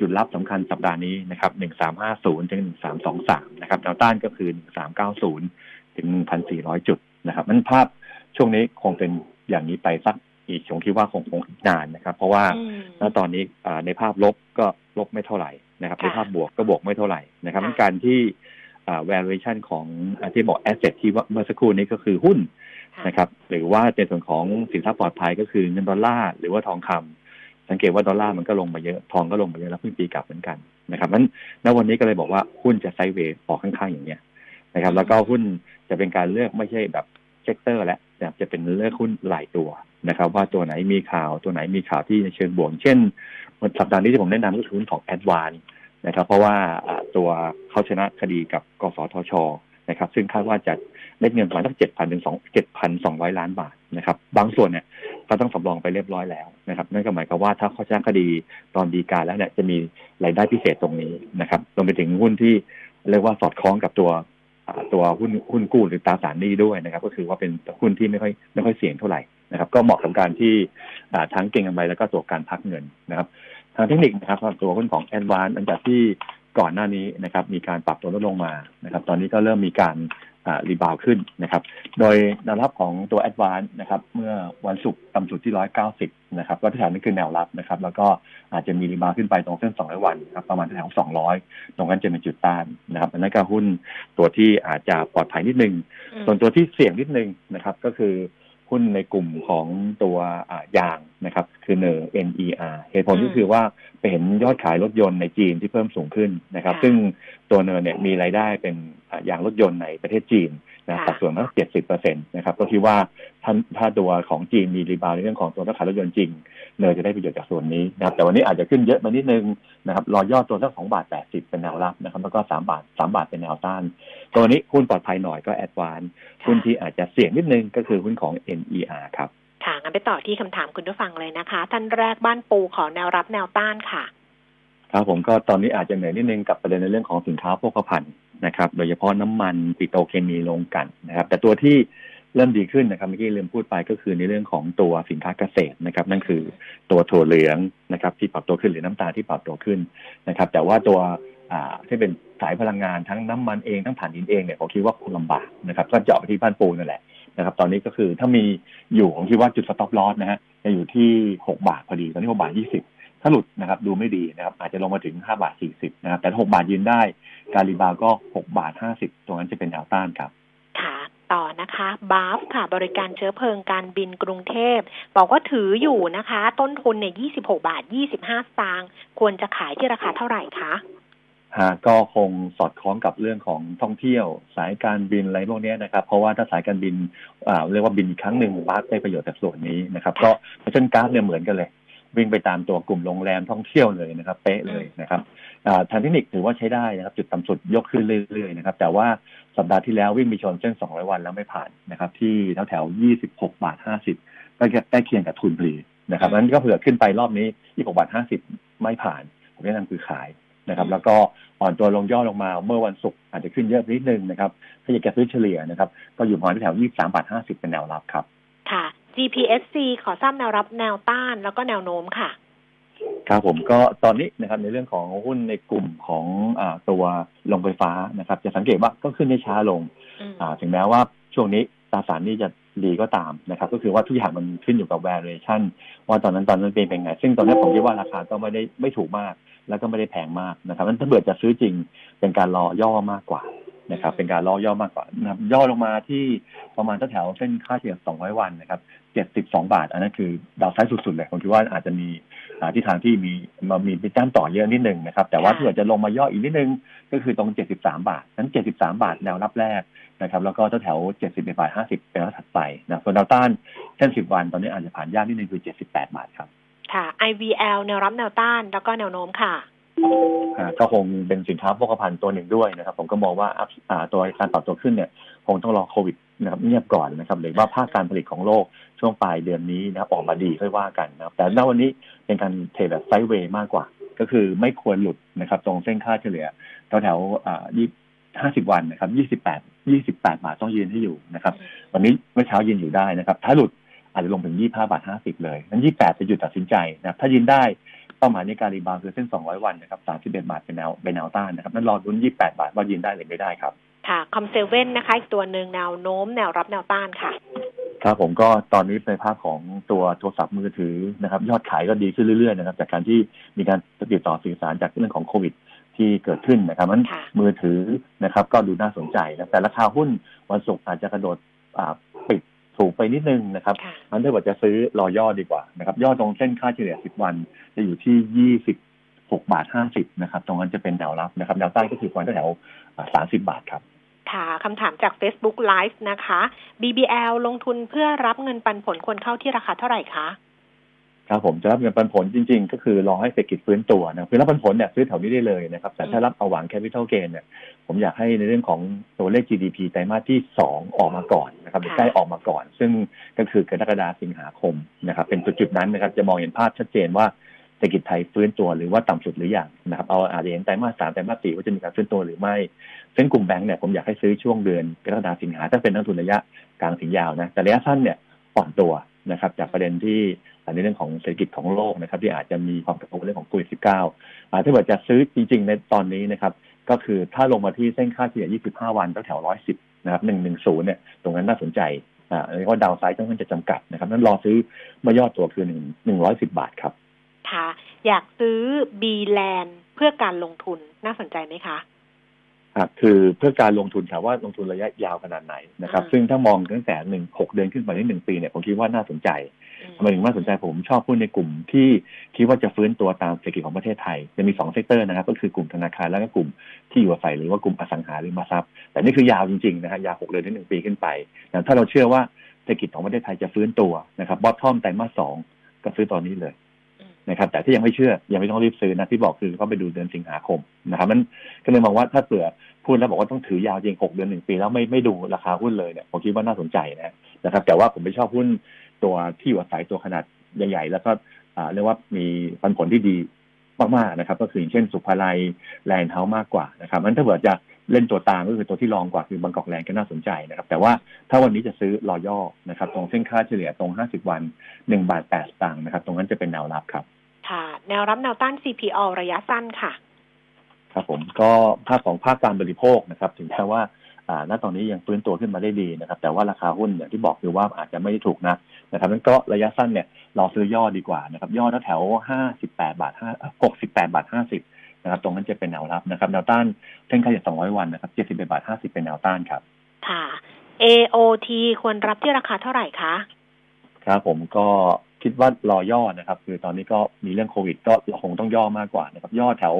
จุดรับสำคัญสัปดาห์นี้นะครับ 1350 ถึง 1323 นะครับแนวต้านก็คือ 1390 ถึง 1,400 จุดนะครับ นั้นภาพช่วงนี้คงเป็นอย่างนี้ไปสัก อีกผมคิดว่าคงคงอีกนานนะครับ เพราะว่าอืมณตอนนี้อ่าในภาพลบก็ลบไม่เท่าไหร่นะครับค่ะในภาพบวกก็บวกไม่เท่าไหร่นะครับค่ะการที่อ่า valuation ของอาที่บอก asset ที่ว่าเมื่อสักครู่นี้ก็คือหุ้นค่ะนะครับหรือว่าในส่วนของสินทรัพย์ปลอดภัยก็คือเงินดอลลาร์หรือว่าทองคำสังเกตว่าดอลลาร์มันก็ลงมาเยอะทองก็ลงมาเยอะแล้วเพิ่งตีกลับเหมือนกันนะครับนั้นณวันนี้ก็เลยบอกว่าหุ้นจะ sideway ออกข้างๆอย่างเนี้ยนะครับ แล้วก็หุ้นจะเป็นการเลือกไม่ใช่แบบ sector แล้ วแต่จะเป็นเลือกหุ้นหลายตัวนะครับ ว่าตัวไหนมีข่าวตัวไหนมีข่าวที่ในเชิงบวก เช่นสัปดาห์นี้ที่ผมแนะนำก็คือหุ้นของแอดวานนะครับ เพราะว่าตัวเขาชนะคดีกับกสทชนะครับ ซึ่งคาดว่าจะเม็ดเงินประมาณสักเจ็ดพันถึงสองเจ็ดพันสองร้อยล้านบาทนะครับ บางส่วนเนี่ยก็ต้องสำรองไปเรียบร้อยแล้วนะครับนั่นก็หมายความว่าถ้าเขาจ้างคดีตอนดีการแล้วเนี่ยจะมีรายได้พิเศษตรงนี้นะครับรวมไปถึงหุ้นที่เรียกว่าสอดคล้องกับตัว ตัวหุ้นหุ้นกู้หรือตราสารหนี้ด้วยนะครับ ก็คือว่าเป็นหุ้นที่ไม่ค่อยไม่ค่อยเสี่ยงเท่าไหร่นะครับ ก็เหมาะกับการที่ทั้งเก่งกำไรแล้วก็ตัวการพักเงินนะครับ ทางเทคนิคนะครับตัวหุ้นของแอดวานอังจากที่ก่อนหน้านี้นะครับ มีการปรับตัวลดลงมานะครับ ตอนนี้ก็เริ่มมีการ รีบาวขึ้นนะครับ โดยแนวรับของตัว a d v a n c e นะครับ เมื่อวันศุกร์ต่ำสุดที่ 190 นะครับ ก็ที่แถวนี้คือแนวรับนะครับ แล้วก็อาจจะมีรีบาวขึ้นไปตรงเส้น 200 วันครับ ประมาณแถว200 ตรงนั้นจะเป็นจุดต้านนะครับอันนั้นก็หุ้นตัวที่อาจจะปลอดภัยนิดนึง ส่วนตัวที่เสี่ยงนิดนึงนะครับ ก็คือ หุ้นในกลุ่มของตัวยางนะครับ คือเนอ NER เหตุผลก็คือว่าไปเห็นยอดขายรถยนต์ในจีนที่เพิ่มสูงขึ้นนะครับ ซึ่งตัวเนอเนี่ยมีรายได้เป็นยางรถยนต์ในประเทศจีน นะสัดส่วนมากเจ็ดสิบเปอร์เซ็นตนะครับก็คิดว่าถ้าถ้าตัวของจีนมีรีบาวในเรื่องของตัวราคารถยนต์จริงเนยจะได้ประโยชน์จากส่วนนี้นะครับแต่วันนี้อาจจะขึ้นเยอะมานิดนึงนะครับรอยอดตัวสักสองบาทแปดสิบเป็นแนวรับนะครับแล้วก็สามบาทสามบาทเป็นแนวต้าน ตัวนี้หุ้นปลอดภัยหน่อยก็แอดวานหุ้นที่อาจจะเสี่ยงนิดนึงก็คือหุ้นของ NER ครับค่ะงั้นไปต่อที่คำถามคุณผู้ฟังเลยนะคะท่านแรกบ้านปูขอแนวรับแนวต้านค่ะครับผมก็ตอนนี้อาจจะเหนื่อยนิดนึงกับประเด็นในเรื่องของสินค้าโภคภัณฑ์ นะครับ โดยเฉพาะน้ำมันปิโตเคมีลงกันนะครับ แต่ตัวที่เริ่มดีขึ้นนะครับเมื่อกี้ลืมพูดไปก็คือในเรื่องของตัวสินค้าเกษตรนะครับ นั่นคือตัวถั่วเหลืองนะครับ ที่ปรับตัวขึ้นหรือน้ำตาลที่ปรับตัวขึ้นนะครับ แต่ว่าตัวที่เป็นสายพลังงานทั้งน้ำมันเองทั้งถ่านหินเองเนี่ยผมคิดว่าคงลำบากนะครับก็เจาะไปที่บ้านปูนั่นแหละนะครับ ตอนนี้ก็คือถ้ามีอยู่ผมคิดว่าจุด stop loss นะฮะจะอยู่ที่หกบาทพอดี ตอนนี้หกบาทยี่สิบ ถ้าหลุดนะครับดูไม่ดีนะครับ อาจจะลงมาถึงห้าบาทสี่สิบนะครับแต่หกบาทยืนได้ การ rebound ก็หกบาทห้าสิบตรงนั้นจะเป็นแนวต้านครับค่ะต่อนะคะ BAFS ค่ะ บริการเชื้อเพลิงการบินกรุงเทพ บอกว่าถืออยู่นะคะ ต้นทุนเนี่ยยี่สิบหกบาทยี่สิบห้าสตางค์ควรจะขายที่ราคาเท่าไหร่คะก็คงสอดคล้องกับเรื่องของท่องเที่ยว สายการบินอะไรพวกนี้นะครับ เพราะว่าถ้าสายการบินเรียกว่าบินครั้งหนึ่งบาสได้ประโยชน์จากส่วนนี้นะครับ ก็เพราะฉะนั้นกราฟเนี่ยเหมือนกันเลย วิ่งไปตามตัวกลุ่มโรงแรมท่องเที่ยวเลยนะครับเป๊ะเลยนะครับทางเทคนิคถือว่าใช้ได้นะครับ จุดต่ำสุดยกขึ้นเรื่อยๆนะครับ แต่ว่าสัปดาห์ที่แล้ววิ่งไปชนเส้น 200 วันแล้วไม่ผ่านนะครับ ที่แถวแถว26 บาท 50 ก็ใกล้เคียงกับทุนพลีนะครับนั้นก็เผื่อขึ้นไปรอบนี้ 26 บาท 50 ไม่ผ่าน ผมแนะนำคือขายนะครับ แล้วก็อ่อนตัวลงย่อลงมาเมื่อวันศุกร์อาจจะขึ้นเยอะนิดนึงนะครับถ้าอยากจะซื้อเฉลี่ยนะครับ ก็อยู่ประมาณแถวยี่สามบาทห้าสิบเป็นแนวรับครับ ค่ะ GPSC ขอทราบแนวรับแนวต้านแล้วก็แนวโน้มค่ะ ครับผมก็ตอนนี้นะครับในเรื่องของหุ้นในกลุ่มของอตัวลงไฟฟ้านะครับ จะสังเกตว่าก็ขึ้นได้ช้าลง ถึงแม้ว่าช่วงนี้ตราสารนี้จะดีก็ตามนะครับ ก็คือว่าทุกอย่างมันขึ้นอยู่กับ valuation ว่าตอนนั้นตอนนั้นเป็นเป็นไง ซึ่งตอนนี้ผมคิดว่าราคาก็ไม่ได้ไม่ถูกมาก แล้วก็ไม่ได้แพงมากนะครับนั้นถ้าเกิดจะซื้อจริงเป็นการรอย่อมากกว่านะครับเป็นการรอย่อมากกว่านะครับย่อลงมาที่ประมาณแถวเส้นค่าเฉลี่ย200 วันนะครับ 72 บาท อันนั้นคือดาวไซด์สุดๆเลยผมคิดว่าอาจจะมีที่ทางที่มีมามีมีแต้มต่อเยอะนิดนึงนะครับ แต่ว่าถ้าเกิดจะลงมาย่ออีกนิดนึง ก็คือตรง 73 บาท นั้น 73 บาทแนวรับแรกนะครับ แล้วก็แถว71บาท 50 เป็นแนวถัดไปนะส่วนดาวต้านเส้น 10 วันตอนนี้อาจจะผ่านยากนิดนึงคือ 78 บาทครับ ค่ะ IVL แนวรับแนวต้านแล้วก็แนวโน้มค่ะก็คงเป็นสินค้าโภคภัณฑ์ตัวหนึ่งด้วยนะครับ ผมก็มองว่าตัวการปรับตัวขึ้นเนี่ย คงต้องรอโควิด นะครับเงียบก่อนนะครับหรือว่าภาคการผลิตของโลกช่วงปลายเดือนนี้นะครับออกมาดีค่อยว่ากันนะครับแต่ณวันนี้เป็นการ trade แบบ sideway มากกว่า ก็คือไม่ควรหลุดนะครับ ตรงเส้นค่าเฉลี่ยแถวแถวยี่ห้าสิบวันนะครับยี่สิบแปดยี่สิบแปดบาทต้องยืนให้อยู่นะครับ วันนี้เมื่อเช้ายืนอยู่ได้นะครับ ถ้าหลุดอาจจะลงถึงยี่ห้าบาทห้าสิบเลย นั้นยี่แปดจะจุดตัดสินใจนะถ้ายืนได้ เป้าหมายในการ rebound คือเส้น 200 วันนะครับ 31 บาทเป็นแนวเป็นแนวต้านนะครับ นั่นรอดู 28 บาทว่ายืนได้หรือไม่ได้ครับ ค่ะ COM7นะคะ อีกตัวหนึ่งแนวโน้มแนวรับแนวต้านค่ะ ครับผมก็ตอนนี้ในภาคของตัวโทรศัพท์มือถือนะครับ ยอดขายก็ดีขึ้นเรื่อยๆนะครับ จากการที่มีการติดต่อสื่อสารจากเรื่องของโควิดที่เกิดขึ้นนะครับนั้นมือถือนะครับ ก็ดูน่าสนใจนะแต่ราคาหุ้นวันศุกร์อาจจะกระโดดปิดถูกไปนิดนึงนะครับอันถ้าเกิดจะซื้อรอย่อดีกว่านะครับย่อตรงเส้นค่าเฉลี่ย 10 วัน จะอยู่ที่ 26 บาท 50 นะครับ ตรงนั้นจะเป็นแนวรับนะครับ แนวใต้ก็คือวันแถว 30 บาทครับ ค่ะคำถามจาก Facebook Live นะคะ BBL ลงทุนเพื่อรับเงินปันผลควรเข้าที่ราคาเท่าไหร่คะครับผมจะรับเงินปันผลจริงๆ ก็คือรอให้เศรษฐกิจฟื้นตัวนะคือรับปันผลเนี่ยซื้อแถวนี้ได้เลยนะครับ แต่ถ้ารับเอาหวังแคปิตอลเกนเนี่ยผมอยากให้ในเรื่องของตัวเลข GDP ไตรมาสที่สองออกมาก่อนนะครับใกล้ออกมาก่อน ซึ่งก็คือกรกฎาสิงหาคมนะครับ เป็นจุดๆนั้นนะครับ จะมองเห็นภาพชัดเจนว่าเศรษฐกิจไทยฟื้นตัวหรือว่าต่ำสุดหรือยังนะครับเอาอาจจะเห็นไตรมาสสามไตรมาสสี่ว่าจะมีการฟื้นตัวหรือไม่ ซึ่งกลุ่มแบงก์เนี่ยผมอยากให้ซื้อช่วงเดือนกรกฎาสิงหาถ้าเป็นนักทุนระยะกลางถึงยาวนะแต่ระยะสั้นเนี่ยอ่อนตัวนะครับ จากประเด็นที่ในเรื่องของเศรษฐกิจของโลกนะครับ ที่อาจจะมีความกระทบเรื่องของโควิด -19 ถ้าเกิดจะซื้อจริง ๆ ในตอนนี้นะครับ ก็คือถ้าลงมาที่เส้นค่าเฉลี่ย 25 วันแถว110 นะครับ 110 เนี่ย ตรงนั้นน่าสนใจอ่าเรียกว่าดาวไซด์ต้องจะจำกัดนะครับ นั้นรอซื้อเมื่อยอดตัวคือ1 110 บาทครับค่ะอยากซื้อBLAND เพื่อการลงทุนน่าสนใจไหมคะ ครับคือเพื่อการลงทุนถามว่าลงทุนระยะยาวขนาดไหนนะครับ ซึ่งถ้ามองตั้งแต่หนึ่งหกเดือนขึ้นไปที่หนึ่งปีเนี่ยผมคิดว่าน่าสนใจทำไมถึงน่าสนใจผมชอบพูดในกลุ่มที่คิดว่าจะฟื้นตัวตามเศรษฐกิจของประเทศไทย จะมีสอง sector นะครับ ก็คือกลุ่มธนาคารแล้วก็กลุ่มที่อยู่อาศัยหรือว่ากลุ่มอสังหาริมทรัพย์ แต่นี่คือยาวจริงๆนะฮะยาวหกเดือนถึงหนึ่งปีขึ้นไปแต่ถ้าเราเชื่อว่าเศรษฐกิจของประเทศไทยจะฟื้นตัวนะครับ bottom ไตรมาสสองก็ซื้อตอนนี้เลย นะครับแต่ที่ยังไม่เชื่อยังไม่ต้องรีบซื้อนะที่บอกคือก็ไปดูเดือนสิงหาคมนะครับมันก็เลยมองว่าถ้าเผื่อพูดแล้วบอกว่าต้องถือยาวจริงหกเดือนหนึ่งปี แล้วไม่ไม่ดูราคาหุ้นเลยเนี่ยผมคิดว่าน่าสนใจนะนะครับ แต่ว่าผมไม่ชอบหุ้นตัวที่อยู่อาศัยตัวขนาดใหญ่ ๆ แล้วก็เรียกว่ามีปันผลที่ดีมากๆนะครับ ก็คืออย่างเช่นศุภาลัยแลนด์เฮาส์มากกว่านะครับมันถ้าเกิดจะเล่นตัวตามก็คือตัวที่รองกว่าคือบางกอกแลนด์ก็น่าสนใจนะครับ แต่ว่าถ้าวันนี้จะซื้อรอย่อนะครับ ตรงเส้นค่าเฉลี่ยตรง 50 วัน1บาท8สตางค์นะครับ ตรงนั้นจะเป็นแนวรับครับ ค่ะ แนวรับแนวต้าน CPO ระยะสั้นค่ะ ครับผมก็ภาคของภาคการบริโภคนะครับ ถึงแม้ว่าอ่าณตอนนี้ยังฟื้นตัวขึ้นมาได้ดีนะครับ แต่ว่าราคาหุ้นอย่างที่บอกคือว่าอาจจะไม่ได้ถูกนะนะครับนั้นก็ระยะสั้นเนี่ยรอซื้อย่อดีกว่านะครับ ย่อแถวห้าสิบแปดบาทห้าหกสิบแปดบาทห้าสิบนะครับ ตรงนั้นจะเป็นแนวรับนะครับ แนวต้านเส้นค่าเฉลี่ยสองร้อยวันนะครับเจ็ดสิบเอ็ดบาทห้าสิบเป็นแนวต้านครับ ค่ะ AOT ควรรับที่ราคาเท่าไหร่คะ ครับผมก็ คิดว่ารอย่อนะครับ คือตอนนี้ก็มีเรื่องโควิด ก็คงต้องย่อมากกว่านะครับ ย่อแถว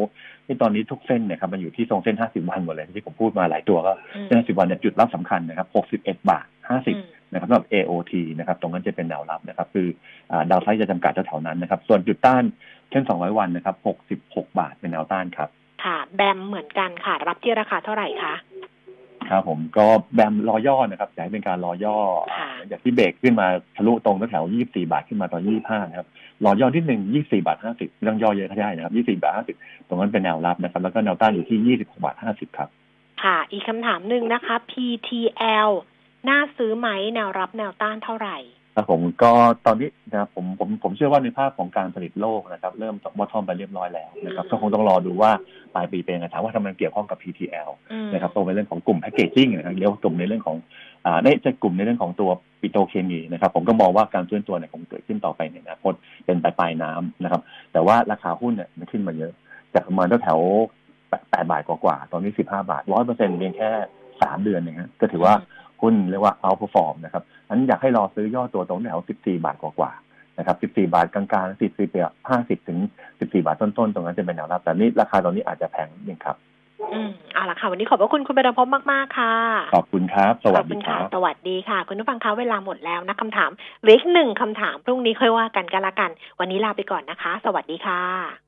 ที่ตอนนี้ทุกเส้นเนี่ยครับมันอยู่ที่ทรงเส้น 50 วันหมดเลยที่ผมพูดมาหลายตัวก็เส้น50 วันเนี่ยจุดรับสำคัญนะครับ 61 บาท 50 นะครับสำหรับ AOT นะครับตรงนั้นจะเป็นแนวรับนะครับ คือดาวไซด์จะจำกัดแถวๆนั้นนะครับ ส่วนจุดต้านเส้น 200 วันนะครับ 66 บาทเป็นแนวต้านครับค่ะแบมเหมือนกันค่ะรับที่ราคาเท่าไหร่คะ ครับผมก็แบมรอย่อนะครับจะให้เป็นการรอย่ออย่างที่เบรกขึ้นมาทะลุตรงแถวยี่สิบสี่บาทขึ้นมาตอนยี่ห้านะครับรอย่อที่หนึ่งยี่สี่บาทห้าสิบเรื่องย่อเยอะก็ได้นะครับยี่สี่บาทห้าสิบตรงนั้นเป็นแนวรับนะครับ แล้วก็แนวต้านอยู่ที่ยี่สิบหกบาทห้าสิบครับ ค่ะ อีกคำถามหนึ่งนะคะ PTL น่าซื้อไหมแนวรับแนวต้านเท่าไหร่ ครับผมก็ตอนนี้นะครับผมผมผมเชื่อว่าในภาพของการผลิตโลกนะครับ เริ่ม bottom ไปเรียบร้อยแล้วนะครับก็คงต้องรอดูว่าปลายปีเป็นไงถามว่าทำไมเกี่ยวข้องกับ PTL นะครับตรงในเรื่องของกลุ่ม packaging นะครับเรียกว่ากลุ่มในเรื่องของอ่าได้จะกลุ่มในเรื่องของตัวปิโตรเคมีนะครับ ผมก็มองว่าการเคลื่อนตัวเนี่ยคงเกิดขึ้นต่อไปในอนาคตเป็นปลายปลายน้ำนะครับ แต่ว่าราคาหุ้นเนี่ยมันขึ้นมาเยอะ จากประมาณแถวแปดบาทกว่าๆตอนนี้สิบห้าบาทร้อยเปอร์เซ็นต์เพียงแค่สามเดือนเองก็ถือว่า หุ้นเรียกว่าเอาพอฟอร์มนะครับอันนี้อยากให้รอซื้อย่อตัวตรงแถว 14 บาทกว่าๆนะครับ 14 บาทกลางๆ14บาท50 ถึง 14 บาทต้นๆ ตรงนั้นจะเป็นแนวรับ แต่นี้ราคาตอนนี้อาจจะแพงนิดนึงครับ อืมเอาละค่ะ วันนี้ขอบพระคุณคุณเบรพบมากๆค่ะ ขอบคุณครับ สวัสดีครับสวัสดีค่ะ คุณผู้ฟังคะเวลาหมดแล้วนะคำถามเหลืออีกหนึ่งคำถามพรุ่งนี้ค่อยว่ากันกันละกัน วันนี้ลาไปก่อนนะคะ สวัสดีค่ะ